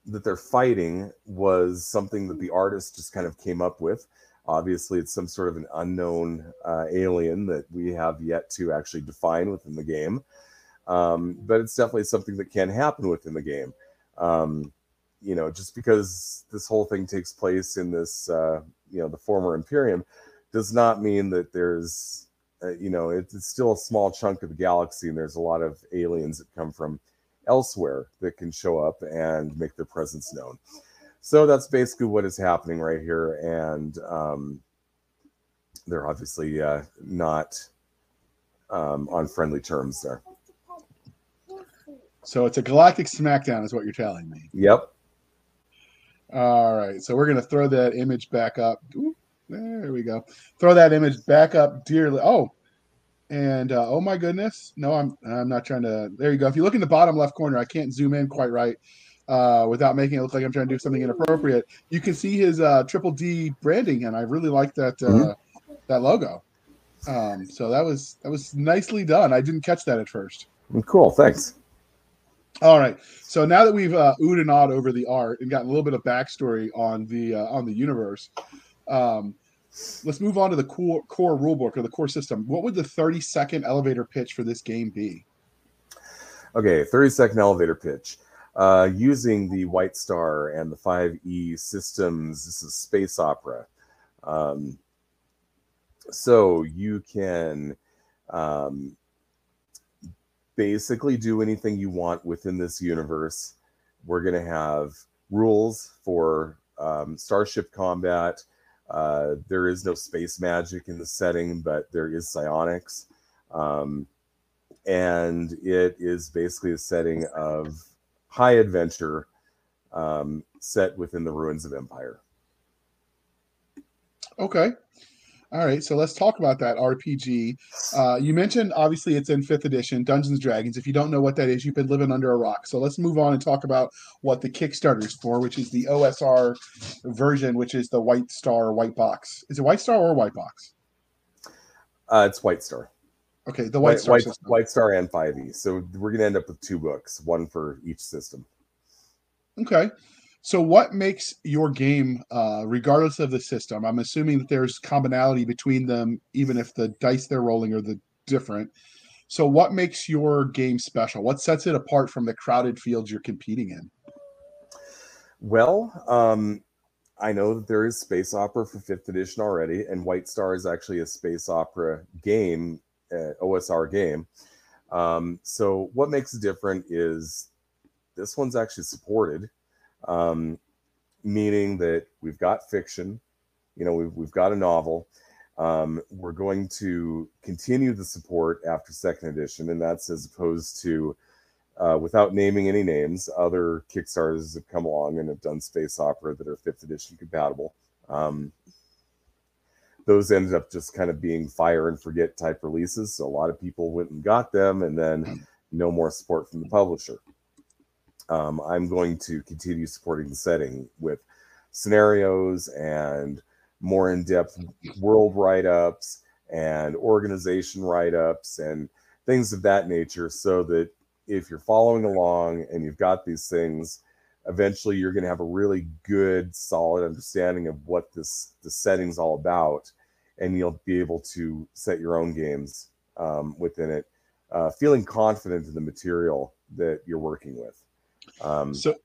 that they're fighting was something that the artist just kind of came up with. Obviously, it's some sort of an unknown uh, alien that we have yet to actually define within the game. Um, but it's definitely something that can happen within the game. Um, you know, just because this whole thing takes place in this, uh, you know, the former Imperium, does not mean that there's, uh, you know, it's, it's still a small chunk of the galaxy, and there's a lot of aliens that come from elsewhere that can show up and make their presence known. So that's basically what is happening right here, and um, they're obviously uh, not um, on friendly terms there. So it's a galactic smackdown, is what you're telling me. Yep. All right. So we're gonna throw that image back up. Ooh, there we go. Throw that image back up dearly. Oh, and uh, oh my goodness, no, I'm I'm not trying to. There you go. If you look in the bottom left corner, I can't zoom in quite right uh, without making it look like I'm trying to do something inappropriate. You can see his uh, Triple D branding, and I really like that uh, mm-hmm. that logo. Um, so that was that was nicely done. I didn't catch that at first. Cool. Thanks. All right. So now that we've uh, oohed and awed over the art and gotten a little bit of backstory on the uh, on the universe, um, let's move on to the core core rulebook or the core system. What would the 30 second elevator pitch for this game be? Okay, 30 second elevator pitch. Uh, using the White Star and the 5e systems, this is space opera. Um, so you can um, basically do anything you want within this universe. We're going to have rules for um, starship combat. Uh, there is no space magic in the setting, but there is psionics. Um, and it is basically a setting of high adventure um, set within the ruins of Empire. Okay. All right, so let's talk about that RPG. Uh, you mentioned obviously it's in fifth edition, Dungeons Dragons. If you don't know what that is, you've been living under a rock. So let's move on and talk about what the Kickstarter is for, which is the OSR version, which is the White Star White Box. Is it White Star or White Box? Uh, it's White Star. Okay, the White, White Star White, White Star and 5e. So we're going to end up with two books, one for each system. Okay. So, what makes your game, uh, regardless of the system? I'm assuming that there's commonality between them, even if the dice they're rolling are the different. So, what makes your game special? What sets it apart from the crowded fields you're competing in? Well, um, I know that there is space opera for fifth edition already, and White Star is actually a space opera game, uh, OSR game. Um, so, what makes it different is this one's actually supported um, meaning that we've got fiction, you know, we've, we've got a novel. Um, we're going to continue the support after second edition, and that's as opposed to, uh, without naming any names, other Kickstarters have come along and have done space opera that are fifth edition compatible. Um, those ended up just kind of being fire and forget type releases. So a lot of people went and got them, and then no more support from the publisher um, I'm going to continue supporting the setting with scenarios and more in-depth world write-ups and organization write-ups and things of that nature so that if you're following along and you've got these things eventually you're going to have a really good solid understanding of what this the setting's all about and you'll be able to set your own games um, within it uh, feeling confident in the material that you're working with um, so,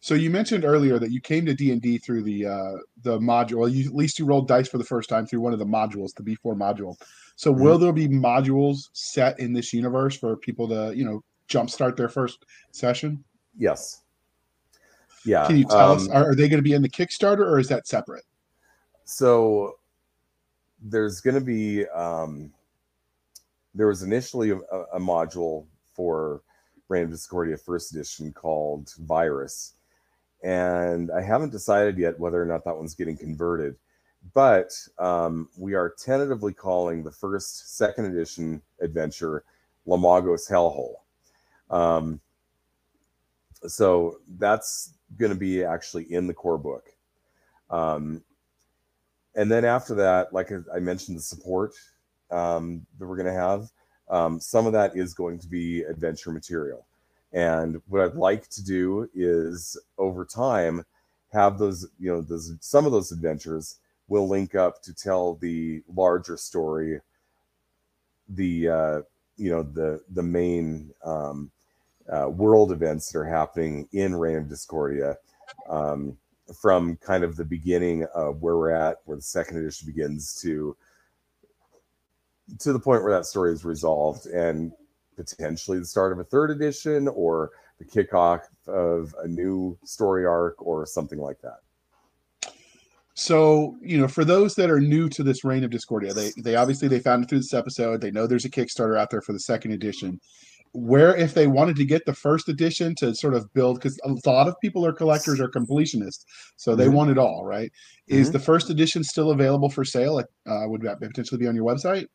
so you mentioned earlier that you came to D and D through the uh, the module. You, at least you rolled dice for the first time through one of the modules, the B four module. So, mm-hmm. will there be modules set in this universe for people to you know jumpstart their first session? Yes. Yeah. Can you tell um, us? Are, are they going to be in the Kickstarter or is that separate? So, there's going to be. Um, there was initially a, a module for Reign of Discordia first edition called Virus. And I haven't decided yet whether or not that one's getting converted. But um, we are tentatively calling the first second edition adventure Lamagos Hellhole. Um, so that's going to be actually in the core book. Um, and then after that, like I mentioned, the support um, that we're going to have. Um, some of that is going to be adventure material. And what I'd like to do is over time have those, you know, those some of those adventures will link up to tell the larger story, the uh, you know, the the main um, uh, world events that are happening in Reign of Discordia. Um, from kind of the beginning of where we're at, where the second edition begins to to the point where that story is resolved and potentially the start of a third edition or the kickoff of a new story arc or something like that. So, you know, for those that are new to this reign of Discordia, they they obviously they found it through this episode. They know there's a Kickstarter out there for the second edition. Where if they wanted to get the first edition to sort of build, because a lot of people are collectors or completionists, so they Mhm. want it all, right? Is Mhm. the first edition still available for sale? Uh, would that potentially be on your website?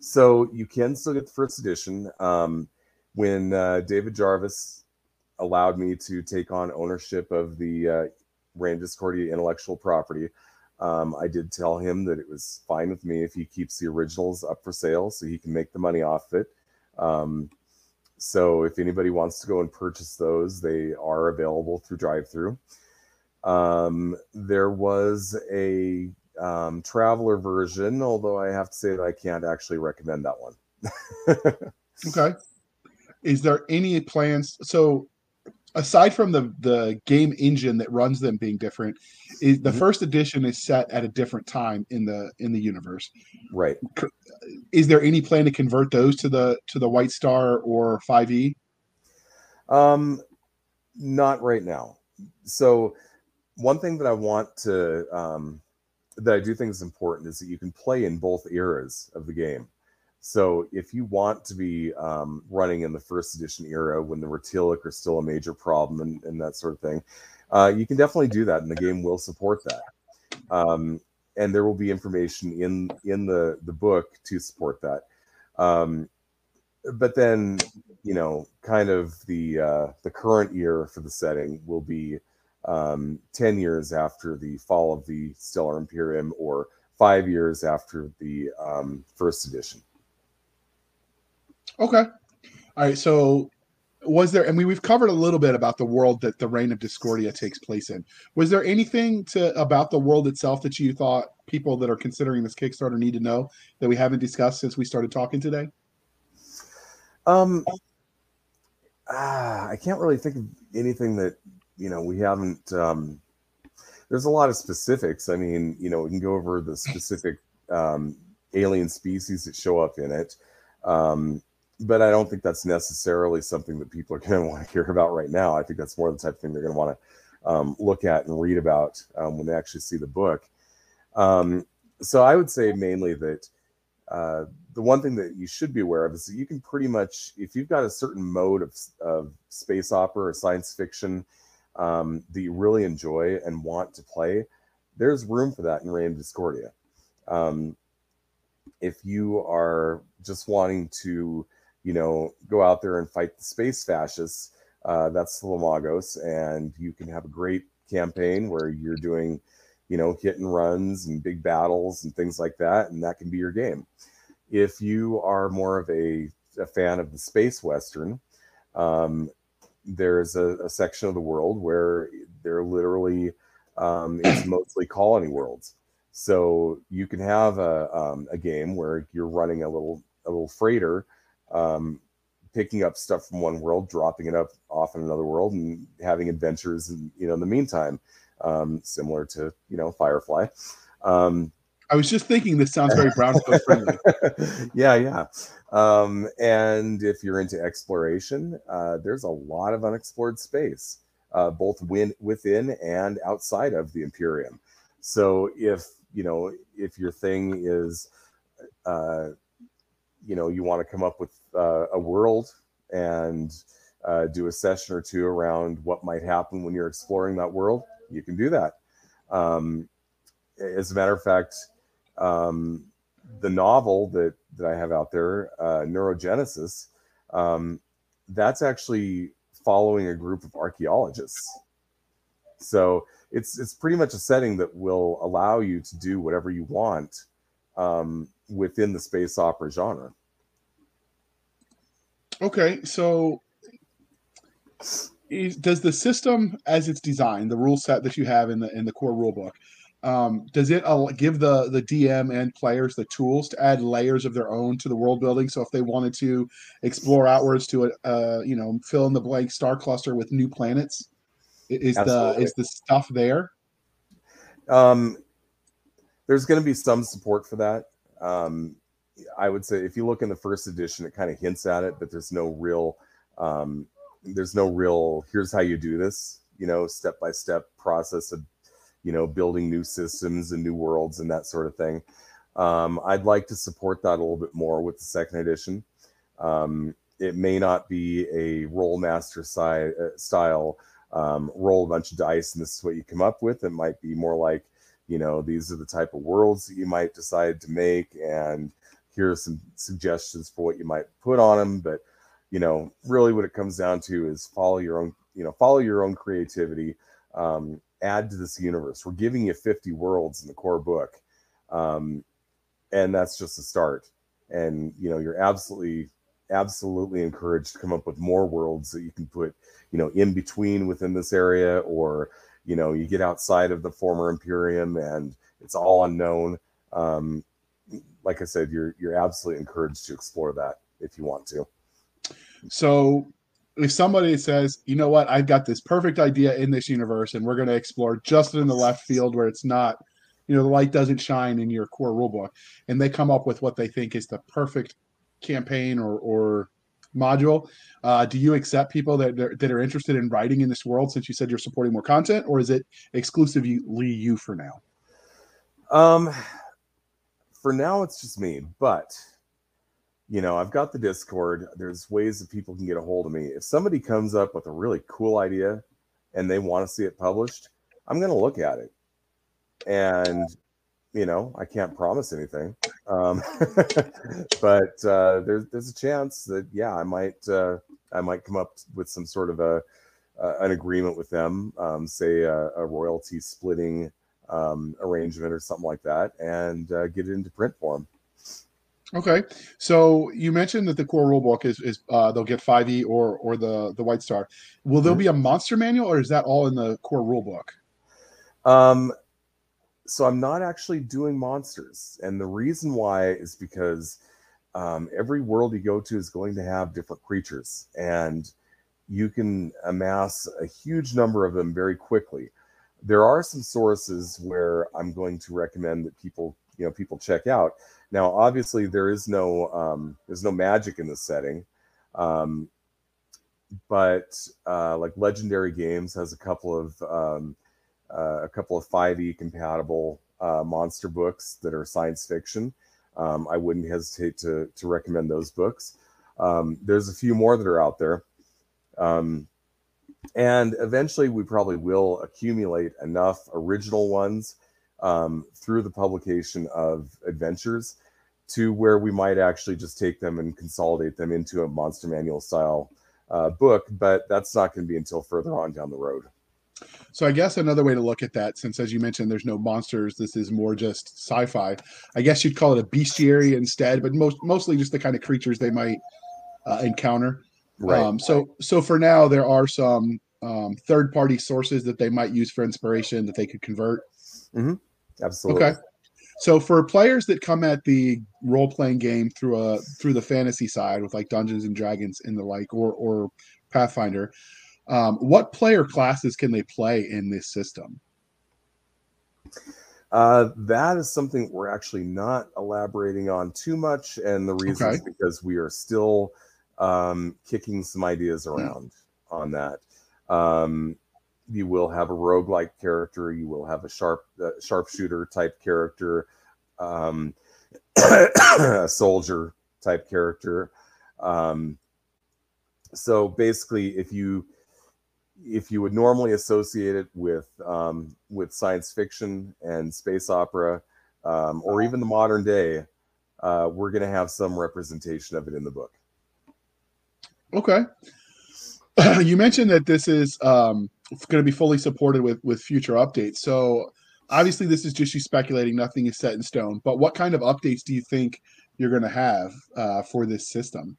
So you can still get the first edition. Um, when uh, David Jarvis allowed me to take on ownership of the uh, Reign Discordia intellectual property, um, I did tell him that it was fine with me if he keeps the originals up for sale so he can make the money off it. Um, so if anybody wants to go and purchase those, they are available through drive through. Um, there was a um, Traveller version, although I have to say that I can't actually recommend that one. Okay. Is there any plans? So, aside from the the game engine that runs them being different, is the Mhm. first edition is set at a different time in the in the universe. right. Is there any plan to convert those to the to the White Star or Five E? Um, not right now. So, one thing that I want to um, that I do think is important is that you can play in both eras of the game. So, if you want to be um, running in the first edition era when the Rotilic are still a major problem and, and that sort of thing, uh, you can definitely do that, and the game will support that. Um, and there will be information in in the the book to support that. Um, but then you know, kind of the uh, the current year for the setting will be um, ten years after the fall of the Stellar Imperium, or five years after the um, first edition. Okay. All right. So, was there? I mean, we've covered a little bit about the world that the Reign of Discordia takes place in. Was there anything to about the world itself that you thought people that are considering this Kickstarter need to know that we haven't discussed since we started talking today? Um, ah, I can't really think of anything that you know we haven't. Um, there's a lot of specifics. I mean, you know, we can go over the specific um, alien species that show up in it, um, but I don't think that's necessarily something that people are going to want to hear about right now. I think that's more the type of thing they're going to want to um, look at and read about um, when they actually see the book. Um, so I would say mainly that uh, the one thing that you should be aware of is that you can pretty much, if you've got a certain mode of, of space opera or science fiction um, that you really enjoy and want to play, there's room for that in of Discordia. Um, if you are just wanting to, you know, go out there and fight the space fascists, uh, that's the Lamagos, and you can have a great campaign where you're doing, you know, hit and runs and big battles and things like that, and that can be your game. If you are more of a, a fan of the space western, um, there's a, a, section of the world where they're literally um, it's mostly colony worlds. So you can have a, um, a game where you're running a little a little freighter, um, picking up stuff from one world, dropping it up off in another world, and having adventures. And you know, in the meantime, um, similar to you know Firefly. Um, I was just thinking this sounds very Brownsville friendly. yeah, yeah. Um, and if you're into exploration, uh, there's a lot of unexplored space, uh, both win- within and outside of the Imperium. So if you know if your thing is, uh, you know, you want to come up with uh, a world and uh, do a session or two around what might happen when you're exploring that world, you can do that. Um, as a matter of fact, um, the novel that that I have out there, uh, Neurogenesis, um, that's actually following a group of archaeologists. So it's it's pretty much a setting that will allow you to do whatever you want um, within the space opera genre. Okay, so is, does the system, as it's designed, the rule set that you have in the in the core rule book, um, does it give the the DM and players the tools to add layers of their own to the world building? So if they wanted to explore outwards to a uh, you know fill in the blank star cluster with new planets, is Absolutely. the is the stuff there? Um, there's going to be some support for that. Um, I would say if you look in the first edition, it kind of hints at it, but there's no real, um, there's no real. Here's how you do this, you know, step by step process of, you know, building new systems and new worlds and that sort of thing. Um, I'd like to support that a little bit more with the second edition. Um, it may not be a Rolemaster si- uh, style um, roll a bunch of dice and this is what you come up with. It might be more like, you know, these are the type of worlds that you might decide to make, and here are some suggestions for what you might put on them. But you know, really, what it comes down to is follow your own, you know, follow your own creativity. Um, add to this universe. We're giving you 50 worlds in the core book, um, and that's just a start. And you know, you're absolutely absolutely encouraged to come up with more worlds that you can put you know in between within this area or you know you get outside of the former imperium and it's all unknown um, like i said you're you're absolutely encouraged to explore that if you want to. So if somebody says you know what? I've got this perfect idea in this universe and we're going to explore just in the left field where it's not you know the light doesn't shine in your core rulebook and they come up with what they think is the perfect campaign or or module. Uh, do you accept people that that are interested in writing in this world since you said you're supporting more content, or is it exclusively you for now? Um, for now, it's just me, but you know, I've got the Discord. There's ways that people can get a hold of me. If somebody comes up with a really cool idea and they want to see it published, I'm going to look at it. And you know, I can't promise anything, um, but uh, there's there's a chance that yeah, I might uh, I might come up with some sort of a uh, an agreement with them, um, say a, a, royalty splitting um, arrangement or something like that, and uh, get it into print form. Okay, so you mentioned that the core rulebook is is uh, they'll get five E or or the the White Star. Will there mm-hmm. be a monster manual, or is that all in the core rulebook? Um, so I'm not actually doing monsters, and the reason why is because um, every world you go to is going to have different creatures, and you can amass a huge number of them very quickly. There are some sources where I'm going to recommend that people, you know, people check out. Now, obviously, there is no um, there's no magic in this setting, um, but uh, like Legendary Games has a couple of um, uh, a couple of 5e compatible uh, monster books that are science fiction. Um, I wouldn't hesitate to, to recommend those books. Um, there's a few more that are out there. Um, and eventually, we probably will accumulate enough original ones um, through the publication of adventures to where we might actually just take them and consolidate them into a monster manual style uh, book. But that's not going to be until further on down the road. So I guess another way to look at that, since as you mentioned, there's no monsters, this is more just sci-fi. I guess you'd call it a bestiary instead, but most mostly just the kind of creatures they might uh, encounter. Right. Um, so so for now, there are some um, third-party sources that they might use for inspiration that they could convert. Mm-hmm. Absolutely. Okay. So for players that come at the role-playing game through a through the fantasy side with like Dungeons and Dragons and the like, or or Pathfinder, um, what player classes can they play in this system? Uh, that is something we're actually not elaborating on too much, and the reason okay. is because we are still um, kicking some ideas hmm. around on that. Um, you will have a rogue-like character. You will have a sharp uh, sharpshooter type character, um, a soldier type character. Um, so basically, if you if you would normally associate it with um, with science fiction and space opera, um, or even the modern day, uh, we're going to have some representation of it in the book. Okay. you mentioned that this is um, going to be fully supported with with future updates. So obviously, this is just you speculating. Nothing is set in stone. But what kind of updates do you think you're going to have uh, for this system?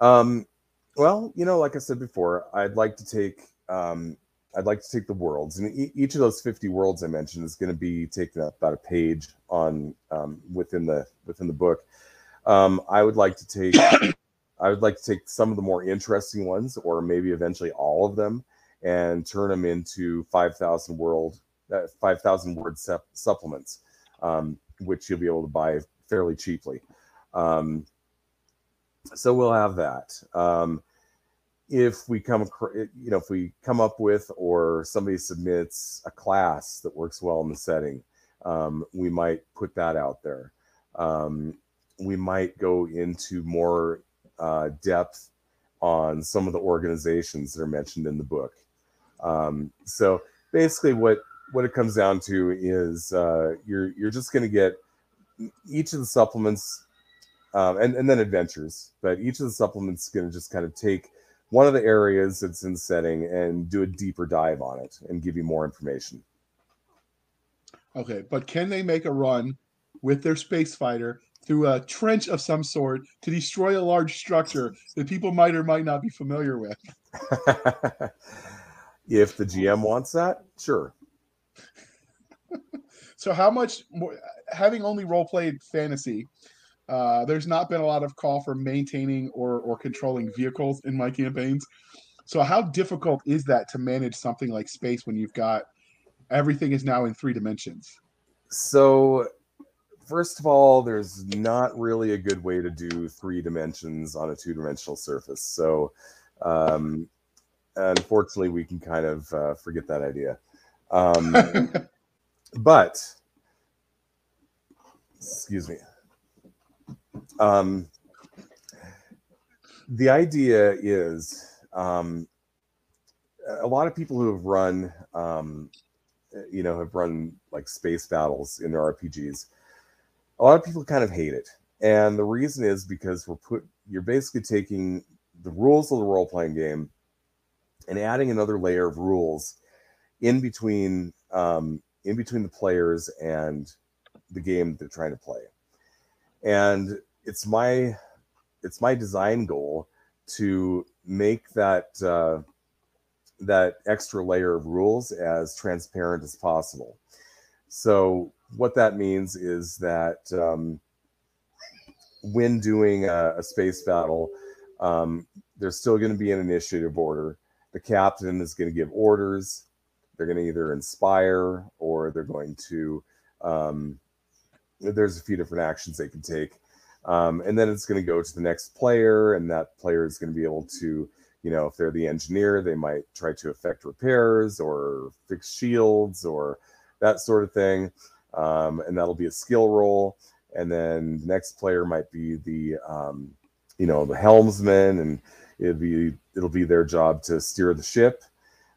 Um, well, you know, like I said before, I'd like to take um, I'd like to take the worlds, and e- each of those fifty worlds I mentioned is going to be taking up about a page on um, within the within the book. Um, I would like to take I would like to take some of the more interesting ones, or maybe eventually all of them, and turn them into five thousand world uh, five thousand word supplements, um, which you'll be able to buy fairly cheaply. Um, so we'll have that. Um, if we come, you know, if we come up with or somebody submits a class that works well in the setting, um, we might put that out there. Um, we might go into more uh, depth on some of the organizations that are mentioned in the book. Um, so basically, what what it comes down to is uh, you're you're just going to get each of the supplements um, and and then adventures, but each of the supplements is going to just kind of take one of the areas that's in setting and do a deeper dive on it and give you more information. Okay, but can they make a run with their space fighter through a trench of some sort to destroy a large structure that people might or might not be familiar with? if the GM wants that, sure. so, how much more, having only role played fantasy? Uh, there's not been a lot of call for maintaining or or controlling vehicles in my campaigns. So, how difficult is that to manage something like space when you've got everything is now in three dimensions? So, first of all, there's not really a good way to do three dimensions on a two dimensional surface. So, um, unfortunately, we can kind of uh, forget that idea. Um, but, excuse me. Um, the idea is um, a lot of people who have run, um, you know, have run like space battles in their RPGs. A lot of people kind of hate it, and the reason is because we're put. You're basically taking the rules of the role playing game and adding another layer of rules in between um, in between the players and the game they're trying to play. And it's my it's my design goal to make that uh, that extra layer of rules as transparent as possible. So what that means is that um, when doing a, a space battle, um, there's still going to be an initiative order the captain is going to give orders. They're going to either inspire or they're going to. Um, there's a few different actions they can take, um, and then it's going to go to the next player, and that player is going to be able to, you know, if they're the engineer, they might try to effect repairs or fix shields or that sort of thing, um, and that'll be a skill roll. And then the next player might be the, um, you know, the helmsman, and it'll be it'll be their job to steer the ship.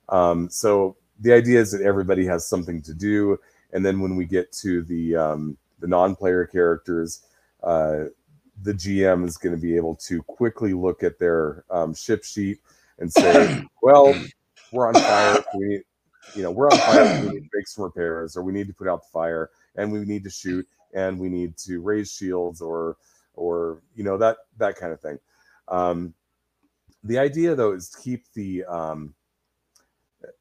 Um, so the idea is that everybody has something to do, and then when we get to the um, the non-player characters, uh, the GM is going to be able to quickly look at their um, ship sheet and say, "Well, we're on fire. We, you know, we're on fire. We need to make some repairs, or we need to put out the fire, and we need to shoot, and we need to raise shields, or, or you know that that kind of thing." Um, the idea though is to keep the um,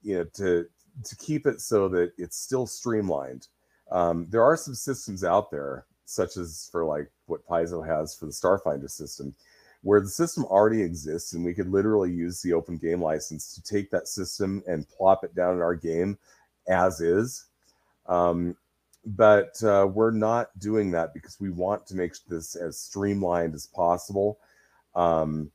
you know to to keep it so that it's still streamlined. Um, there are some systems out there, such as for like what Paizo has for the Starfinder system, where the system already exists, and we could literally use the open game license to take that system and plop it down in our game as is. Um, but uh, we're not doing that because we want to make this as streamlined as possible. Um,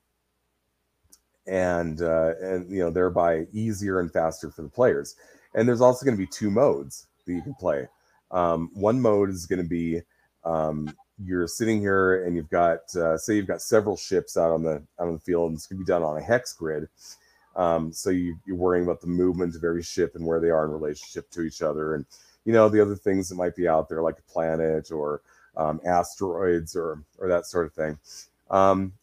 and uh, and you know thereby easier and faster for the players. And there's also going to be two modes that you can play. Um, one mode is going to be um, you're sitting here and you've got uh, say you've got several ships out on the out on the field, and it's going to be done on a hex grid. Um, so you, you're worrying about the movement of every ship and where they are in relationship to each other, and you know the other things that might be out there like a planet or um, asteroids or or that sort of thing. Um,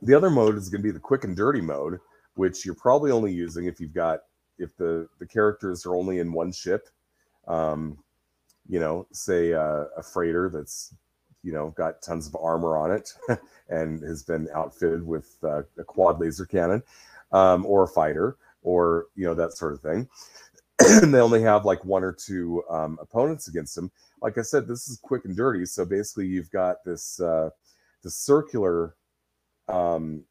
the other mode is going to be the quick and dirty mode, which you're probably only using if you've got if the the characters are only in one ship. Um, you know, say uh, a freighter that's you know got tons of armor on it and has been outfitted with uh, a quad laser cannon, um, or a fighter, or you know that sort of thing. and they only have like one or two um, opponents against them. Like I said, this is quick and dirty. So basically, you've got this uh, the circular um,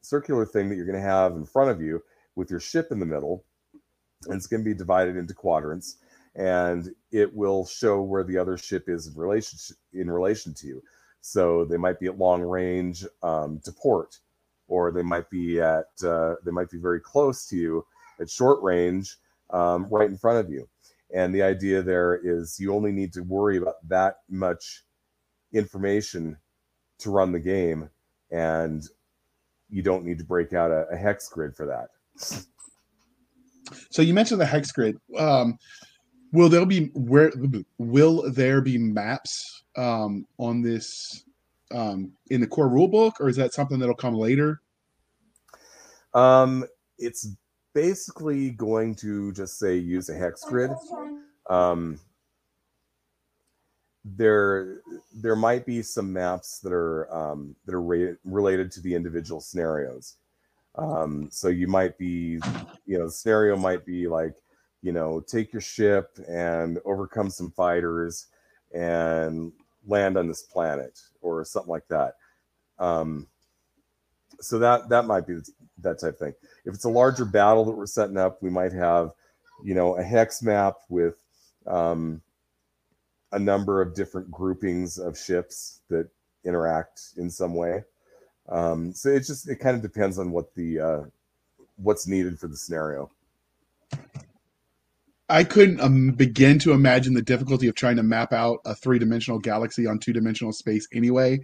circular thing that you're going to have in front of you with your ship in the middle. And it's going to be divided into quadrants. And it will show where the other ship is in relation in relation to you. So they might be at long range um, to port, or they might be at uh, they might be very close to you at short range, um, right in front of you. And the idea there is you only need to worry about that much information to run the game, and you don't need to break out a, a hex grid for that. So you mentioned the hex grid. Um, will there be where will there be maps um, on this um, in the core rule book, or is that something that'll come later? Um, it's basically going to just say use a hex grid. Um, there, there might be some maps that are um, that are ra- related to the individual scenarios. Um, so you might be, you know, the scenario might be like, you know, take your ship and overcome some fighters and land on this planet or something like that. Um, so that that might be that type of thing. If it's a larger battle that we're setting up, we might have, you know, a hex map with um, a number of different groupings of ships that interact in some way. Um, so it just it kind of depends on what the uh, what's needed for the scenario. I couldn't um, begin to imagine the difficulty of trying to map out a three dimensional galaxy on two dimensional space anyway.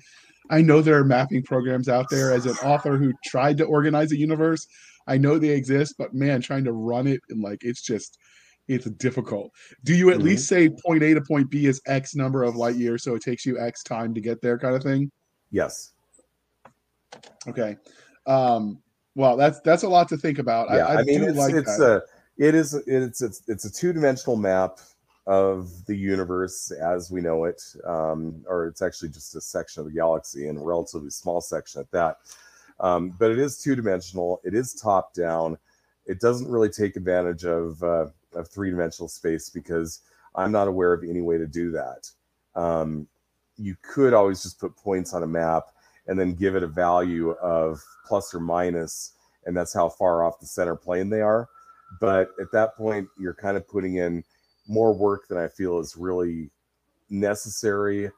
I know there are mapping programs out there. As an author who tried to organize a universe, I know they exist, but man, trying to run it and like it's just it's difficult. Do you at mm-hmm. least say point A to point B is X number of light years, so it takes you X time to get there, kind of thing? Yes. Okay. Um, well, that's that's a lot to think about. Yeah, I, I, I mean, it's, like it's a it is it's it's it's a two dimensional map of the universe as we know it, um, or it's actually just a section of the galaxy and a relatively small section at that. Um, but it is two dimensional. It is top down. It doesn't really take advantage of uh, of three dimensional space because I'm not aware of any way to do that. Um, you could always just put points on a map and then give it a value of plus or minus, and that's how far off the center plane they are. But at that point, you're kind of putting in more work than I feel is really necessary.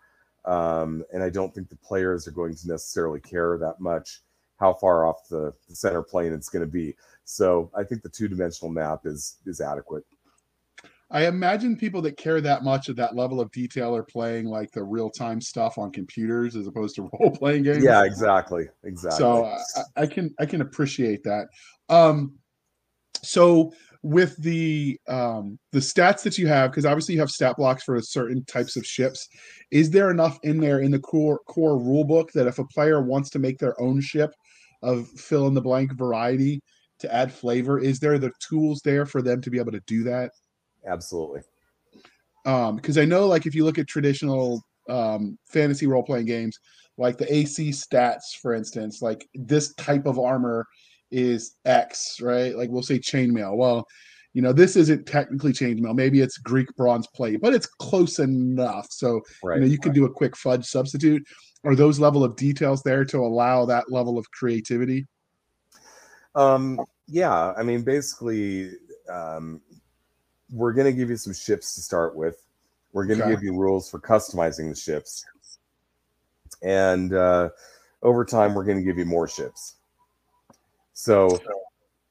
Um, and I don't think the players are going to necessarily care that much how far off the, the center plane it's going to be. So I think the two dimensional map is is adequate. I imagine people that care that much at that level of detail are playing like the real time stuff on computers as opposed to role playing games. Yeah, exactly, exactly. So I, I, can I can appreciate that. Um, so with the um, the stats that you have, because obviously you have stat blocks for certain types of ships, is there enough in there in the core core rule book that if a player wants to make their own ship of fill in the blank variety to add flavor, is there the tools there for them to be able to do that? Absolutely. Um, because I know, like, if you look at traditional um, fantasy role playing games, like the AC stats, for instance, like this type of armor is X, right? Like we'll say chainmail. Well, you know, this isn't technically chainmail. Maybe it's Greek bronze plate, but it's close enough. So right, you know, you right. can do a quick fudge substitute. Are those level of details there to allow that level of creativity? Um, yeah, I mean, basically, um, we're going to give you some ships to start with. We're going to okay. give you rules for customizing the ships. And uh, over time, we're going to give you more ships. So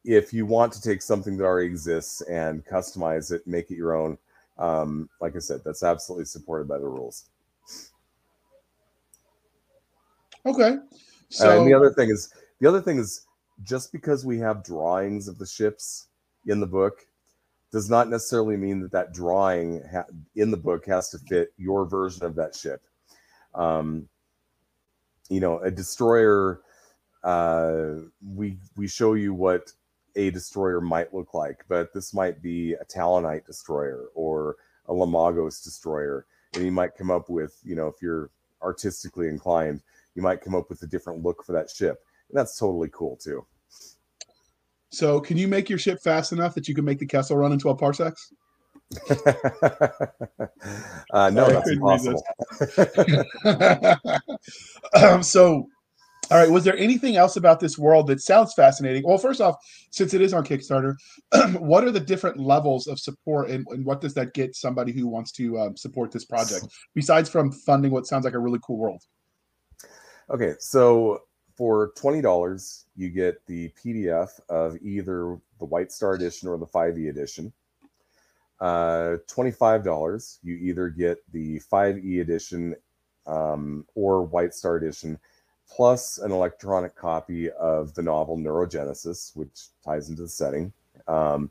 if you want to take something that already exists and customize it, make it your own, um, like I said, that's absolutely supported by the rules. Okay. So uh, and the other thing is the other thing is just because we have drawings of the ships in the book does not necessarily mean that that drawing ha- in the book has to fit your version of that ship. Um, you know, a destroyer. Uh, we we show you what a destroyer might look like, but this might be a Talonite destroyer or a Lamagos destroyer, and you might come up with, you know, if you're artistically inclined, you might come up with a different look for that ship, and that's totally cool too. So, can you make your ship fast enough that you can make the Kessel run in 12 parsecs? uh, no, that's impossible. um, so, All right. Was there anything else about this world that sounds fascinating? Well, first off, since it is on Kickstarter, what are the different levels of support, and, and what does that get somebody who wants to um, support this project besides from funding what sounds like a really cool world? Okay, so for twenty dollars, you get the PDF of either the White Star edition or the 5e edition. Uh, Twenty-five dollars, you either get the 5e edition um, or White Star edition, plus an electronic copy of the novel Neurogenesis, which ties into the setting. Um,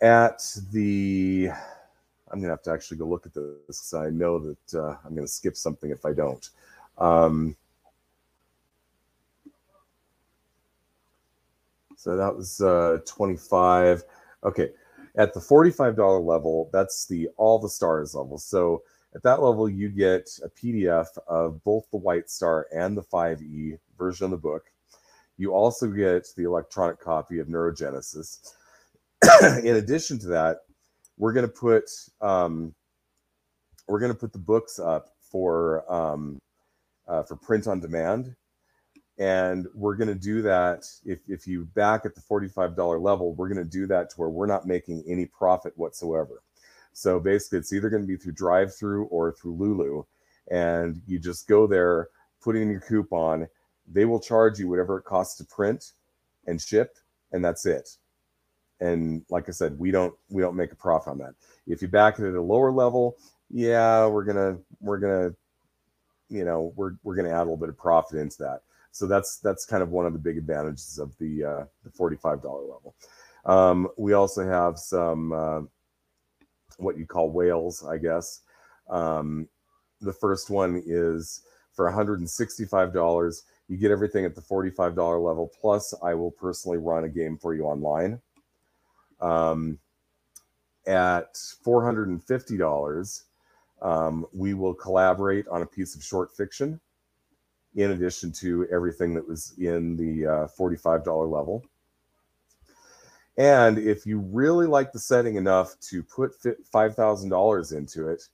at the, I'm gonna have to actually go look at this because I know that uh, I'm gonna skip something if I don't. Um, so that was uh, 25. Okay, at the $45 level, that's the all the stars level. So at that level, you get a PDF of both the White Star and the 5e version of the book. You also get the electronic copy of Neurogenesis. In addition to that, we're going to put um, we're going to put the books up for um, uh, for print on demand, and we're going to do that. If if you back at the forty five dollar level, we're going to do that to where we're not making any profit whatsoever. So basically, it's either going to be through DriveThru or through Lulu. And you just go there, put in your coupon. They will charge you whatever it costs to print and ship, and that's it. And like I said, we don't we don't make a profit on that. If you back it at a lower level, yeah, we're gonna we're gonna you know we're we're gonna add a little bit of profit into that. So that's that's kind of one of the big advantages of the uh, the forty five dollar level. Um, we also have some uh, what you call whales, I guess. Um, the first one is for $165. You get everything at the $45 level. Plus, I will personally run a game for you online. Um, at $450, um, we will collaborate on a piece of short fiction in addition to everything that was in the uh, $45 level. And if you really like the setting enough to put $5,000 into it,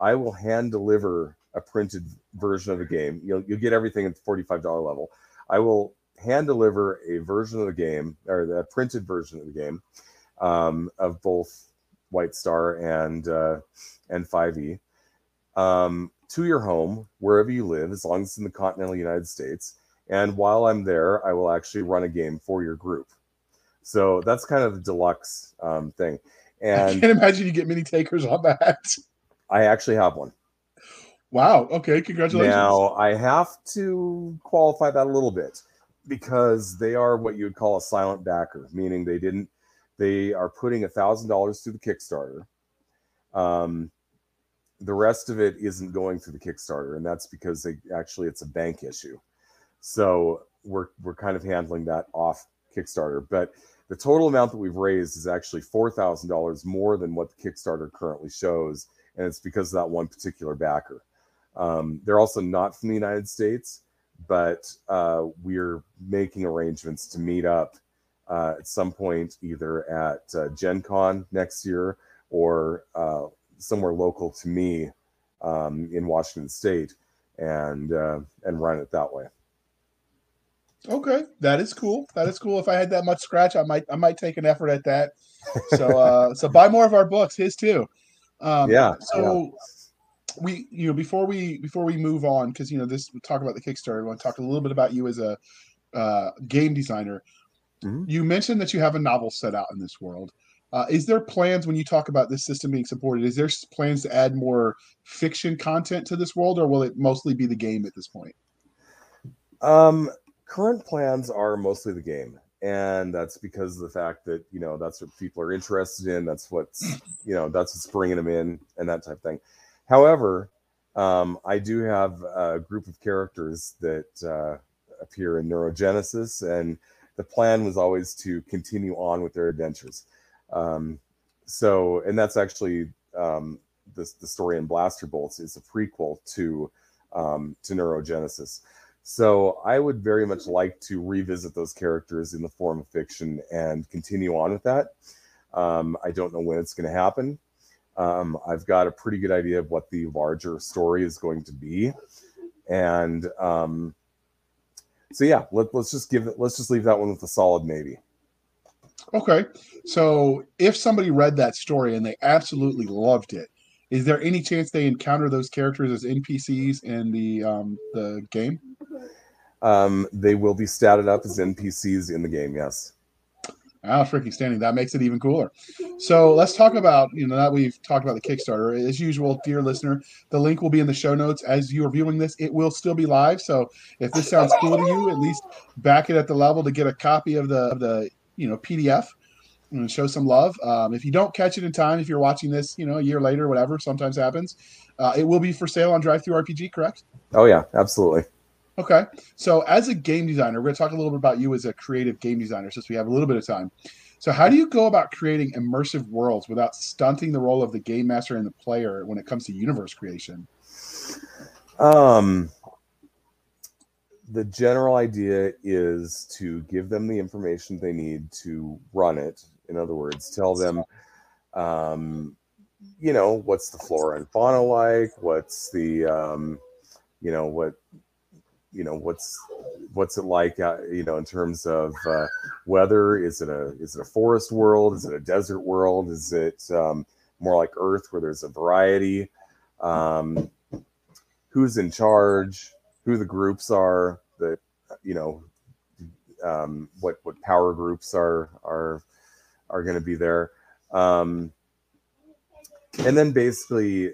I will hand deliver a printed version of the game. You'll, you'll get everything at the $45 level. I will hand deliver a version of the game or the printed version of the game um, of both White Star and uh, and 5e um, to your home wherever you live, as long as it's in the continental United States. And while I'm there, I will actually run a game for your group. So that's kind of the deluxe um, thing. And I can't imagine you get many takers on that. I actually have one. Wow. Okay. Congratulations. Now I have to qualify that a little bit because they are what you would call a silent backer, meaning they didn't. They are putting a thousand dollars through the Kickstarter. Um, the rest of it isn't going through the Kickstarter, and that's because they actually it's a bank issue. So we're we're kind of handling that off Kickstarter, but the total amount that we've raised is actually $4,000 more than what the Kickstarter currently shows. And it's because of that one particular backer. Um, they're also not from the United States, but uh, we're making arrangements to meet up uh, at some point, either at uh, Gen Con next year or uh, somewhere local to me um, in Washington State and, uh, and run it that way. Okay, that is cool. That is cool. If I had that much scratch, I might I might take an effort at that. So uh so buy more of our books, his too. Um yeah. So yeah. we you know before we before we move on because you know this we talk about the Kickstarter. We want to talk a little bit about you as a uh, game designer. Mm-hmm. You mentioned that you have a novel set out in this world. Uh, is there plans when you talk about this system being supported? Is there plans to add more fiction content to this world, or will it mostly be the game at this point? Um, current plans are mostly the game and that's because of the fact that you know that's what people are interested in that's what's you know that's what's bringing them in and that type of thing. However um, i do have a group of characters that uh, appear in neurogenesis and the plan was always to continue on with their adventures. Um, so and that's actually um, the, the story in blaster bolts is a prequel to um, to neurogenesis so I would very much like to revisit those characters in the form of fiction and continue on with that. Um, I don't know when it's going to happen. Um, I've got a pretty good idea of what the larger story is going to be, and um, so yeah, let, let's just give it. Let's just leave that one with a solid maybe. Okay, so if somebody read that story and they absolutely loved it, is there any chance they encounter those characters as NPCs in the um, the game? Um, they will be statted up as NPCs in the game. Yes. Ah, freaking standing. That makes it even cooler. So let's talk about, you know, that we've talked about the Kickstarter. As usual, dear listener, the link will be in the show notes. As you are viewing this, it will still be live. So if this sounds cool to you, at least back it at the level to get a copy of the of the you know PDF and show some love. Um, if you don't catch it in time, if you're watching this, you know, a year later, whatever, sometimes happens. Uh, it will be for sale on DriveThruRPG, correct? Oh yeah, absolutely. Okay. So, as a game designer, we're going to talk a little bit about you as a creative game designer since we have a little bit of time. So, how do you go about creating immersive worlds without stunting the role of the game master and the player when it comes to universe creation? Um, the general idea is to give them the information they need to run it. In other words, tell them, um, you know, what's the flora and fauna like? What's the, um, you know, what you know what's what's it like uh, you know in terms of uh, weather? Is it a is it a forest world? Is it a desert world? Is it um, more like earth where there's a variety? Um, who's in charge? Who the groups are that you know um, what what power groups are are are going to be there um, and then basically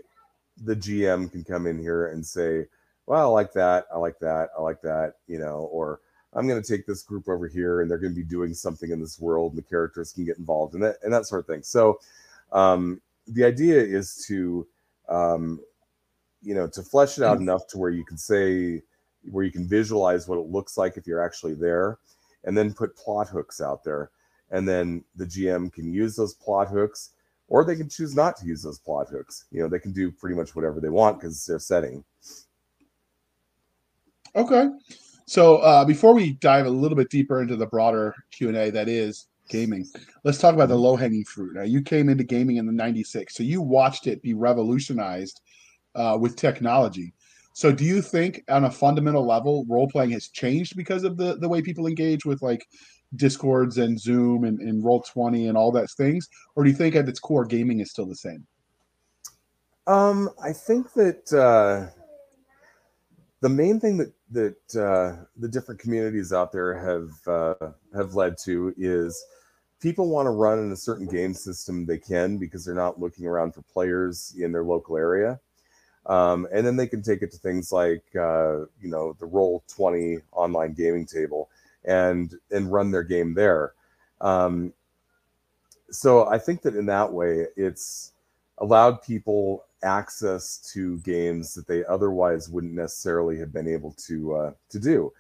the gm can come in here and say well, I like that. I like that. I like that, you know, or I'm going to take this group over here and they're going to be doing something in this world and the characters can get involved in it and that sort of thing. So, um, the idea is to, um, you know, to flesh it out mm-hmm. enough to where you can say, where you can visualize what it looks like if you're actually there and then put plot hooks out there. And then the GM can use those plot hooks or they can choose not to use those plot hooks. You know, they can do pretty much whatever they want because it's their setting. Okay. So uh, before we dive a little bit deeper into the broader Q and A that is gaming, let's talk about the low hanging fruit. Now, you came into gaming in the '96, so you watched it be revolutionized uh, with technology. So, do you think, on a fundamental level, role playing has changed because of the the way people engage with like discords and Zoom and, and Roll Twenty and all that things, or do you think at its core, gaming is still the same? Um, I think that uh, the main thing that that uh, the different communities out there have uh, have led to is people want to run in a certain game system they can because they're not looking around for players in their local area. Um, and then they can take it to things like uh, you know the roll 20 online gaming table and and run their game there um, so i think that in that way it's allowed people access to games that they otherwise wouldn't necessarily have been able to uh, to do.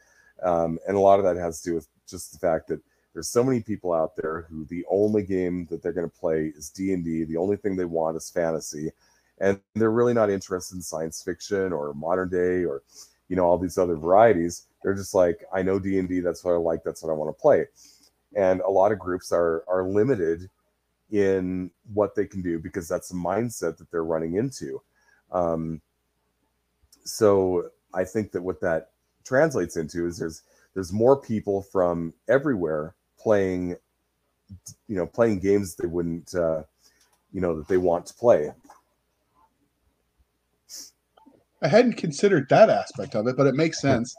Um, and a lot of that has to do with just the fact that there's so many people out there who the only game that they're going to play is D&D. The only thing they want is fantasy. And they're really not interested in science fiction or modern day or, you know, all these other varieties. They're just like, I know D&D. That's what I like. That's what I want to play. And a lot of groups are, are limited in what they can do because that's the mindset that they're running into. Um, so I think that what that translates into is there's there's more people from everywhere playing, you know, playing games they wouldn't, uh, you know, that they want to play. I hadn't considered that aspect of it, but it makes sense.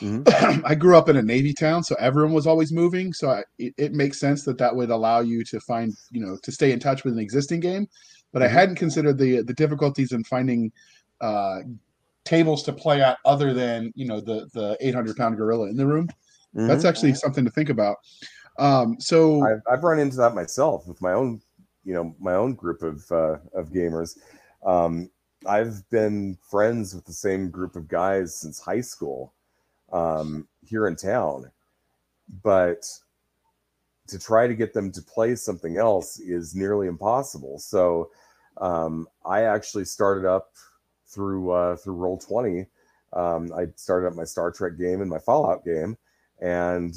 Mm-hmm. I grew up in a Navy town, so everyone was always moving. So I, it, it, makes sense that that would allow you to find, you know, to stay in touch with an existing game. But mm-hmm. I hadn't considered the the difficulties in finding uh, tables to play at other than you know the the 800 pound gorilla in the room. Mm-hmm. That's actually something to think about. Um, so I've, I've, run into that myself with my own, you know, my own group of uh, of gamers. Um, I've been friends with the same group of guys since high school um, here in town, but to try to get them to play something else is nearly impossible. So um, I actually started up through uh, through Roll Twenty. Um, I started up my Star Trek game and my Fallout game, and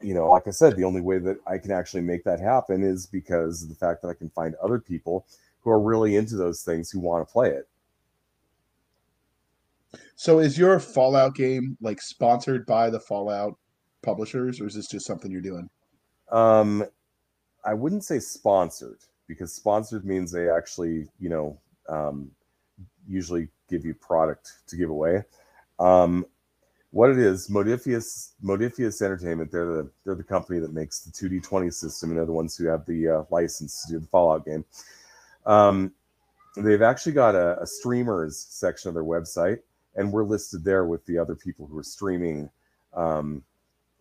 you know, like I said, the only way that I can actually make that happen is because of the fact that I can find other people who are really into those things who want to play it. So is your Fallout game like sponsored by the Fallout publishers, or is this just something you're doing? Um, I wouldn't say sponsored because sponsored means they actually, you know, um, usually give you product to give away. Um, what it is, Modiphius Modiphius Entertainment, they're the they're the company that makes the 2D20 system, and they're the ones who have the uh, license to do the Fallout game. Um, they've actually got a, a streamers section of their website, and we're listed there with the other people who are streaming, um,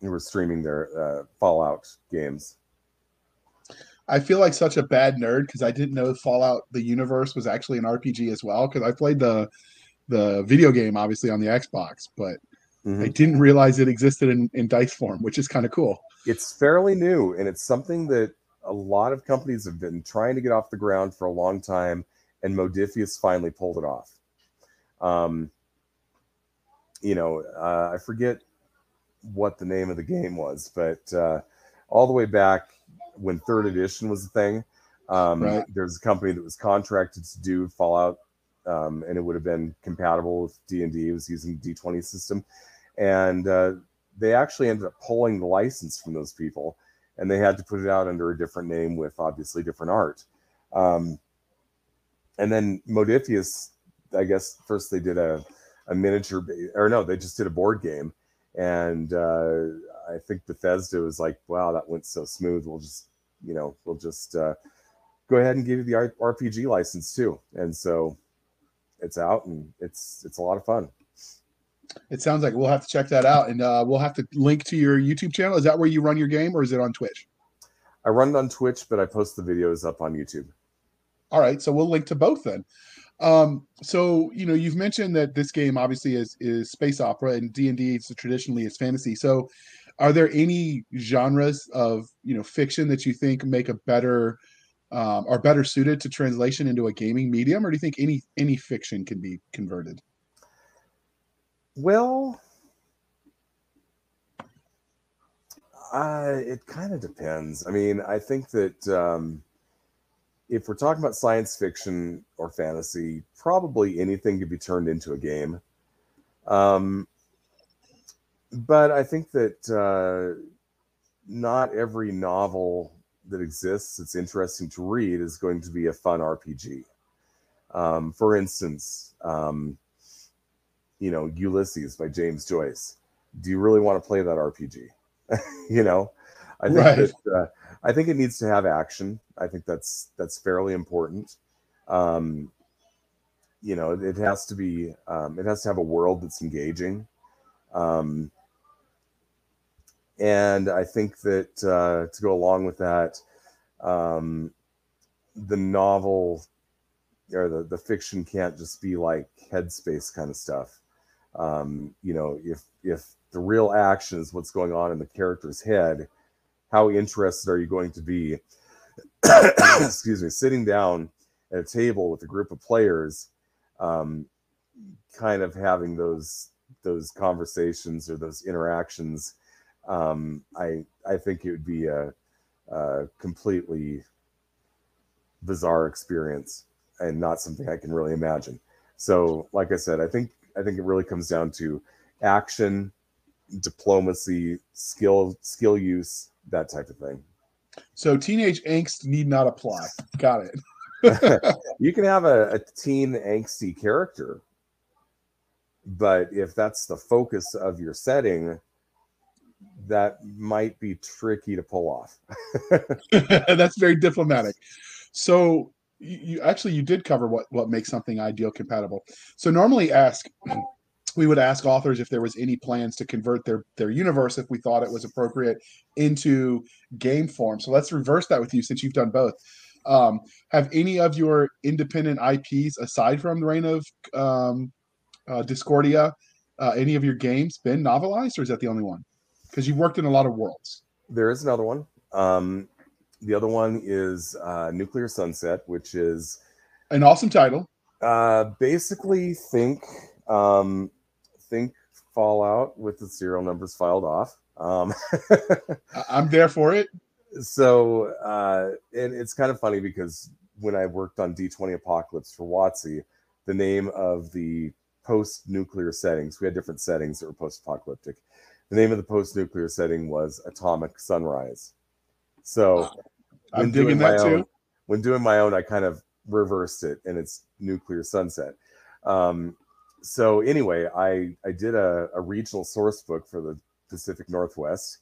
who are streaming their uh, Fallout games. I feel like such a bad nerd because I didn't know Fallout the universe was actually an RPG as well. Because I played the the video game obviously on the Xbox, but mm-hmm. I didn't realize it existed in, in dice form, which is kind of cool. It's fairly new, and it's something that a lot of companies have been trying to get off the ground for a long time, and Modiphius finally pulled it off. Um, you know, uh, I forget what the name of the game was, but uh, all the way back when third edition was a thing, um, right. there's a company that was contracted to do Fallout, um, and it would have been compatible with D and D. It was using the D twenty system, and uh, they actually ended up pulling the license from those people, and they had to put it out under a different name with obviously different art. Um, and then Modiphius, I guess first they did a, a miniature, or no, they just did a board game, and uh, I think Bethesda was like, "Wow, that went so smooth. We'll just, you know, we'll just uh, go ahead and give you the RPG license too." And so it's out, and it's it's a lot of fun. It sounds like we'll have to check that out, and uh, we'll have to link to your YouTube channel. Is that where you run your game, or is it on Twitch? I run it on Twitch, but I post the videos up on YouTube. All right, so we'll link to both then. Um, so you know, you've mentioned that this game obviously is is space opera, and D and D traditionally is fantasy. So, are there any genres of you know fiction that you think make a better um, are better suited to translation into a gaming medium, or do you think any any fiction can be converted? Well, uh, it kind of depends. I mean, I think that um, if we're talking about science fiction or fantasy, probably anything could be turned into a game. Um, but I think that uh, not every novel that exists that's interesting to read is going to be a fun RPG. Um, for instance, um, you know, Ulysses by James Joyce. Do you really want to play that RPG? you know, I think right. that, uh, I think it needs to have action. I think that's that's fairly important. Um, you know, it has to be um, it has to have a world that's engaging. Um, and I think that uh, to go along with that, um, the novel or the, the fiction can't just be like headspace kind of stuff. Um, you know, if if the real action is what's going on in the character's head, how interested are you going to be? excuse me, sitting down at a table with a group of players, um, kind of having those those conversations or those interactions. Um, I I think it would be a, a completely bizarre experience and not something I can really imagine. So, like I said, I think I think it really comes down to action, diplomacy, skill, skill use, that type of thing. So teenage angst need not apply. Got it. you can have a, a teen angsty character, but if that's the focus of your setting, that might be tricky to pull off. that's very diplomatic. So you, actually you did cover what what makes something ideal compatible. So normally ask we would ask authors if there was any plans to convert their their universe if we thought it was appropriate into game form. So let's reverse that with you since you've done both. Um, have any of your independent IPs aside from the Reign of um, uh, Discordia, uh, any of your games been novelized, or is that the only one? Because you've worked in a lot of worlds. There is another one. Um, the other one is uh, Nuclear Sunset, which is an awesome title. Uh, basically, think um, think Fallout with the serial numbers filed off. Um, I'm there for it. So, uh, and it's kind of funny because when I worked on D20 Apocalypse for WotC, the name of the post-nuclear settings. We had different settings that were post-apocalyptic. The name of the post-nuclear setting was Atomic Sunrise. So I'm when digging doing my that own, too. when doing my own, I kind of reversed it, and it's Nuclear Sunset. Um, so anyway, I I did a, a regional source book for the Pacific Northwest,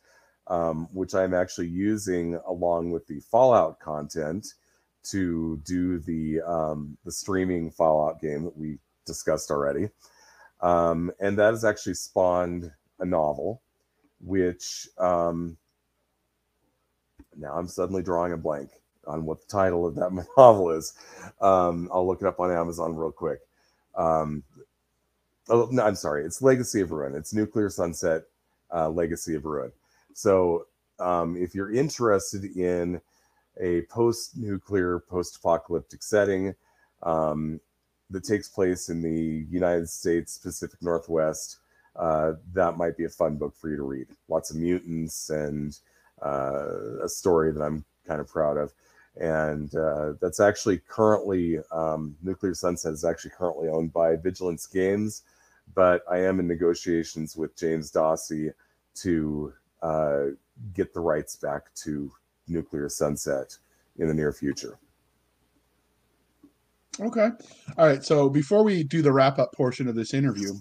um, which I'm actually using along with the Fallout content to do the um, the streaming Fallout game that we discussed already, um, and that has actually spawned a novel, which um, now I'm suddenly drawing a blank on what the title of that novel is. Um, I'll look it up on Amazon real quick. Um, oh no, I'm sorry. It's Legacy of Ruin. It's Nuclear Sunset uh, Legacy of Ruin. So um, if you're interested in a post-nuclear, post-apocalyptic setting um, that takes place in the United States Pacific Northwest, uh, that might be a fun book for you to read. Lots of mutants and a story that I'm kind of proud of. And uh, that's actually currently, um, Nuclear Sunset is actually currently owned by Vigilance Games, but I am in negotiations with James Dawsey to uh, get the rights back to Nuclear Sunset in the near future. Okay. All right. So before we do the wrap up portion of this interview,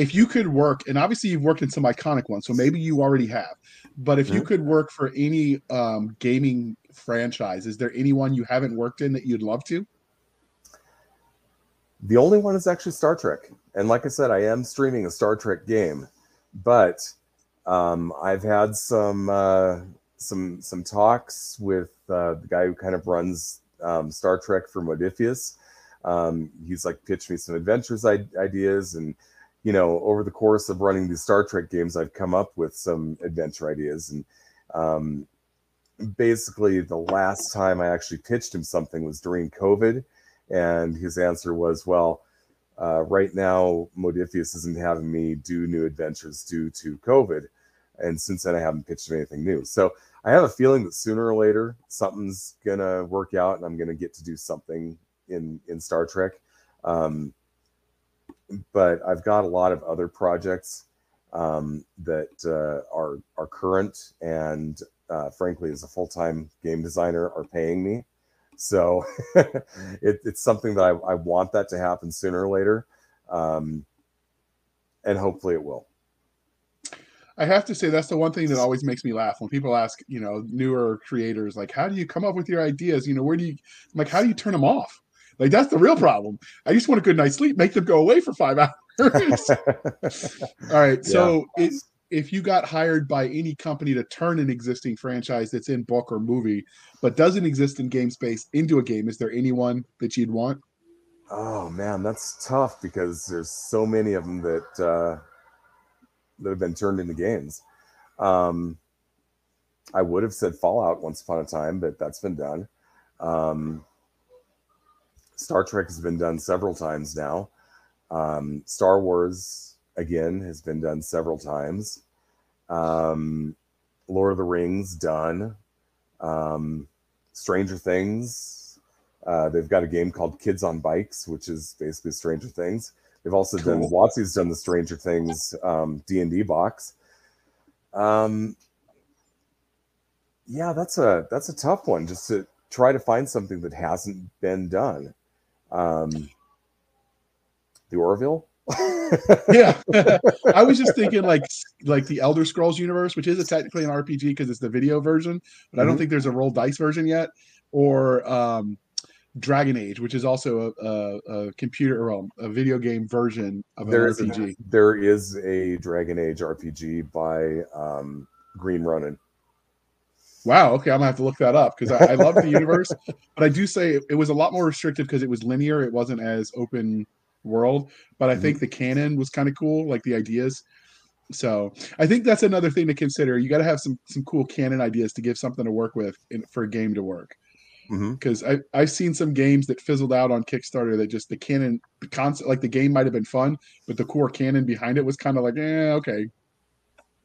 if you could work, and obviously you've worked in some iconic ones, so maybe you already have, but if you Mhm. could work for any um, gaming franchise, is there anyone you haven't worked in that you'd love to? The only one is actually Star Trek. And like I said, I am streaming a Star Trek game, but um, I've had some uh, some some talks with uh, the guy who kind of runs um, Star Trek for Modiphius. Um, he's like pitched me some adventures I- ideas, and you know, over the course of running these Star Trek games, I've come up with some adventure ideas. And um, basically, the last time I actually pitched him something was during COVID and his answer was, "Well, uh, right now Modiphius isn't having me do new adventures due to COVID, and since then I haven't pitched him anything new." So I have a feeling that sooner or later something's gonna work out, and I'm gonna get to do something in in Star Trek. Um, but I've got a lot of other projects um, that uh, are are current, and uh, frankly, as a full time game designer, are paying me. So it, it's something that I, I want that to happen sooner or later, um, and hopefully it will. I have to say that's the one thing that always makes me laugh when people ask, you know, newer creators like, "How do you come up with your ideas? You know, where do you like how do you turn them off?" Like that's the real problem. I just want a good night's sleep. Make them go away for five hours. All right. So it, if you got hired by any company to turn an existing franchise that's in book or movie, but doesn't exist in game space into a game, is there anyone that you'd want? oh man, that's tough because there's so many of them that uh, that have been turned into games. Um, I would have said Fallout once upon a time, but that's been done. Um, Star Trek has been done several times now. Um, Star Wars again has been done several times. Um, Lord of the Rings done. Um, Stranger Things. Uh, they've got a game called Kids on Bikes, which is basically Stranger Things. They've also done Cool. WotC's done the Stranger Things um, D and D box. Um, yeah, that's a that's a tough one. Just to try to find something that hasn't been done. Um, the Orville. Yeah, I was just thinking like like the Elder Scrolls universe, which is a technically an RPG because it's the video version, but I don't Mhm. think there's a roll dice version yet, or um, Dragon Age, which is also a, a, a computer or um, a video game version of an There is, RPG. a, there is a Dragon Age RPG by um, Green Ronin. Wow. Okay, I'm gonna have to look that up because I, I love the universe, but I do say it, it was a lot more restrictive because it was linear. It wasn't as open world, but I think the canon was kind of cool, like the ideas. So I think that's another thing to consider. You got to have some some cool canon ideas to give something to work with in, for a game to work. Because I I've seen some games that fizzled out on Kickstarter that just the canon the concept like the game might have been fun, but the core canon behind it was kind of like eh okay.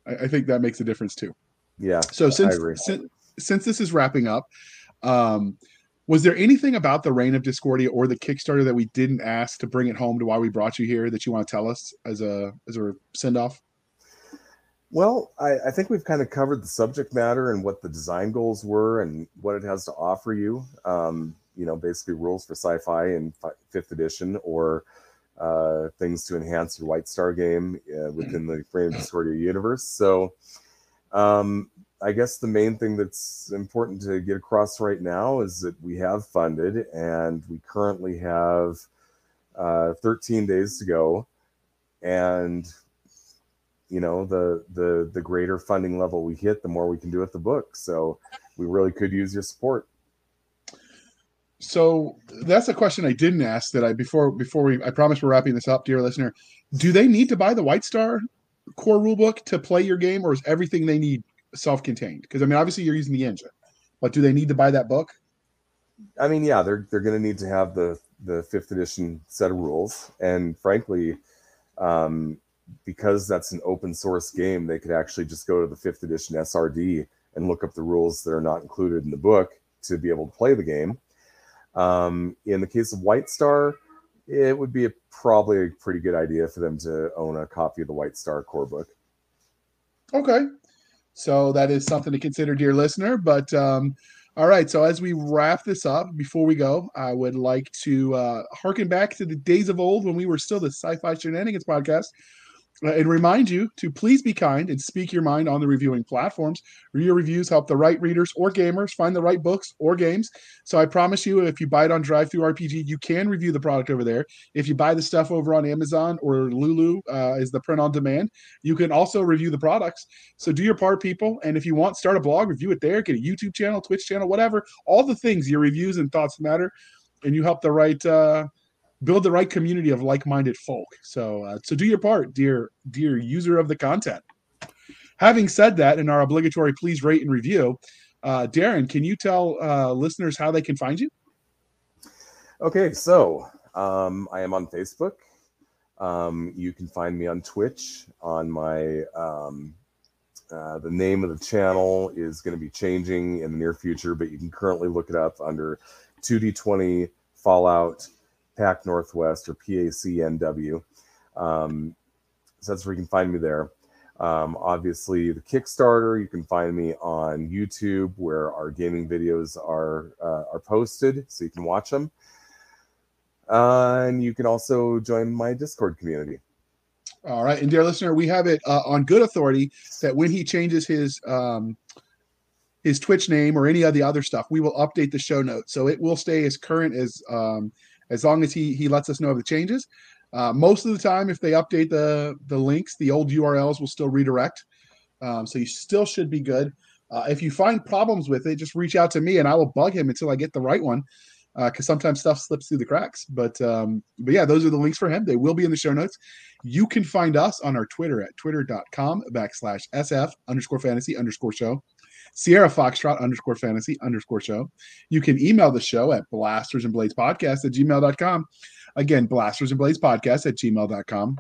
I, I think that makes a difference too. Yeah, So since since since this is wrapping up, um, Was there anything about the Reign of Discordia or the Kickstarter that we didn't ask to bring it home to why we brought you here that you want to tell us as a as a send off? Well, I, I, think we've kind of covered the subject matter and what the design goals were and what it has to offer you. Um, you know, basically rules for sci-fi and fifth edition or uh, things to enhance your White Star game uh, within the Frame of Discordia universe. So, um, I guess the main thing that's important to get across right now is that we have funded and we currently have uh, 13 days to go. And you know, the the the greater funding level we hit, the more we can do with the book. So we really could use your support. So that's a question I didn't ask that I before before we I promise we're wrapping this up, dear listener. Do they need to buy the White Star core rulebook to play your game, or is everything they need self-contained? Because I mean, obviously you're using the engine, but do they need to buy that book? I mean, yeah, they're they're going to need to have the the fifth edition set of rules, and frankly, um, because that's an open source game, they could actually just go to the fifth edition SRD and look up the rules that are not included in the book to be able to play the game. Um, in the case of White Star, it would be a, probably a pretty good idea for them to own a copy of the White Star core book. Okay. So that is something to consider, dear listener. But um, all right. So as we wrap this up, before we go, I would like to uh, harken back to the days of old when we were still the Sci Fi Shenanigans podcast and remind you to please be kind and speak your mind on the reviewing platforms. Your reviews help the right readers or gamers find the right books or games. So I promise you, if you buy it on DriveThruRPG, you can review the product over there. If you buy the stuff over on Amazon or Lulu uh, is the print on demand, you can also review the products. So do your part, people. And if you want, start a blog, review it there. Get a YouTube channel, Twitch channel, whatever. All the things your reviews and thoughts matter, and you help the right. Uh, build the right community of like-minded folk. So, uh, so do your part, dear dear user of the content. Having said that, in our obligatory please rate and review, uh, Darrin, can you tell uh, listeners how they can find you? Okay, so um, I am on Facebook. Um, you can find me on Twitch. On my um, uh, the name of the channel is going to be changing in the near future, but you can currently look it up under 2D20 Fallout PAC Northwest or PACNW. Um, so that's where you can find me there. Um, obviously, the Kickstarter, you can find me on YouTube where our gaming videos are uh, are posted, so you can watch them. Uh, and you can also join my Discord community. All right, and dear listener, we have it uh, on good authority that when he changes his um, his Twitch name or any of the other stuff, we will update the show notes, so it will stay as current as um, as long as he he lets us know of the changes. Uh, most of the time, if they update the the links, the old URLs will still redirect. Um, so you still should be good. Uh, if you find problems with it, just reach out to me and I will bug him until I get the right one. Because uh, sometimes stuff slips through the cracks. But um, but yeah, those are the links for him. They will be in the show notes. You can find us on our Twitter at twitter.com backslash SF underscore fantasy underscore show. Sierra Foxtrot underscore fantasy underscore show. You can email the show at blasters and blades podcast at gmail.com. Again, blasters and blades podcast at gmail.com.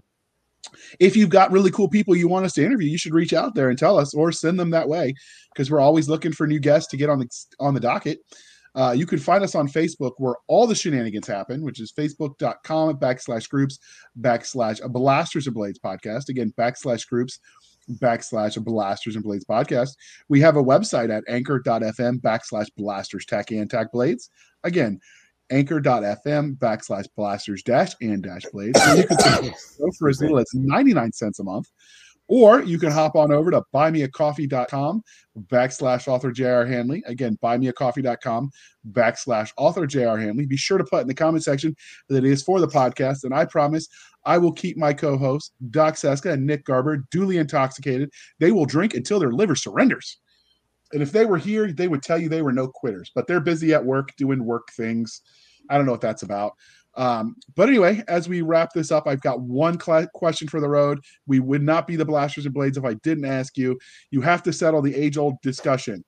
If you've got really cool people you want us to interview, you should reach out there and tell us or send them that way because we're always looking for new guests to get on the on the docket. Uh, you can find us on Facebook where all the shenanigans happen, which is facebook.com backslash groups backslash blasters and blades podcast. Again, backslash groups backslash blasters and blades podcast. We have a website at anchor.fm backslash blasters tech and tech blades. Again, anchor.fm backslash blasters dash and dash blades. And you can go for as little as 99 cents a month. Or you can hop on over to buymeacoffee.com backslash author J.R. Handley. Again, buymeacoffee.com backslash author J.R. Handley. Be sure to put in the comment section that it is for the podcast. And I promise I will keep my co hosts, Doc Seska and Nick Garber, duly intoxicated. They will drink until their liver surrenders. And if they were here, they would tell you they were no quitters, but they're busy at work doing work things. I don't know what that's about. Um, but anyway, as we wrap this up, I've got one cl- question for the road. We would not be the blasters and blades if I didn't ask you. You have to settle the age old discussion.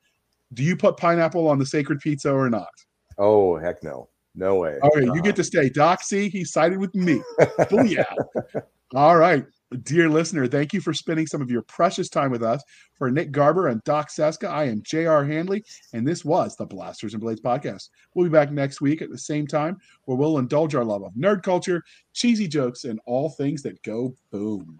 Do you put pineapple on the sacred pizza or not? Oh, heck no. No way. Okay, uh you get to stay. Doc, see, he sided with me. yeah. All right. Dear listener, thank you for spending some of your precious time with us. For Nick Garber and Doc Seska, I am J.R. Handley, and this was the Blasters and Blades podcast. We'll be back next week at the same time where we'll indulge our love of nerd culture, cheesy jokes, and all things that go boom.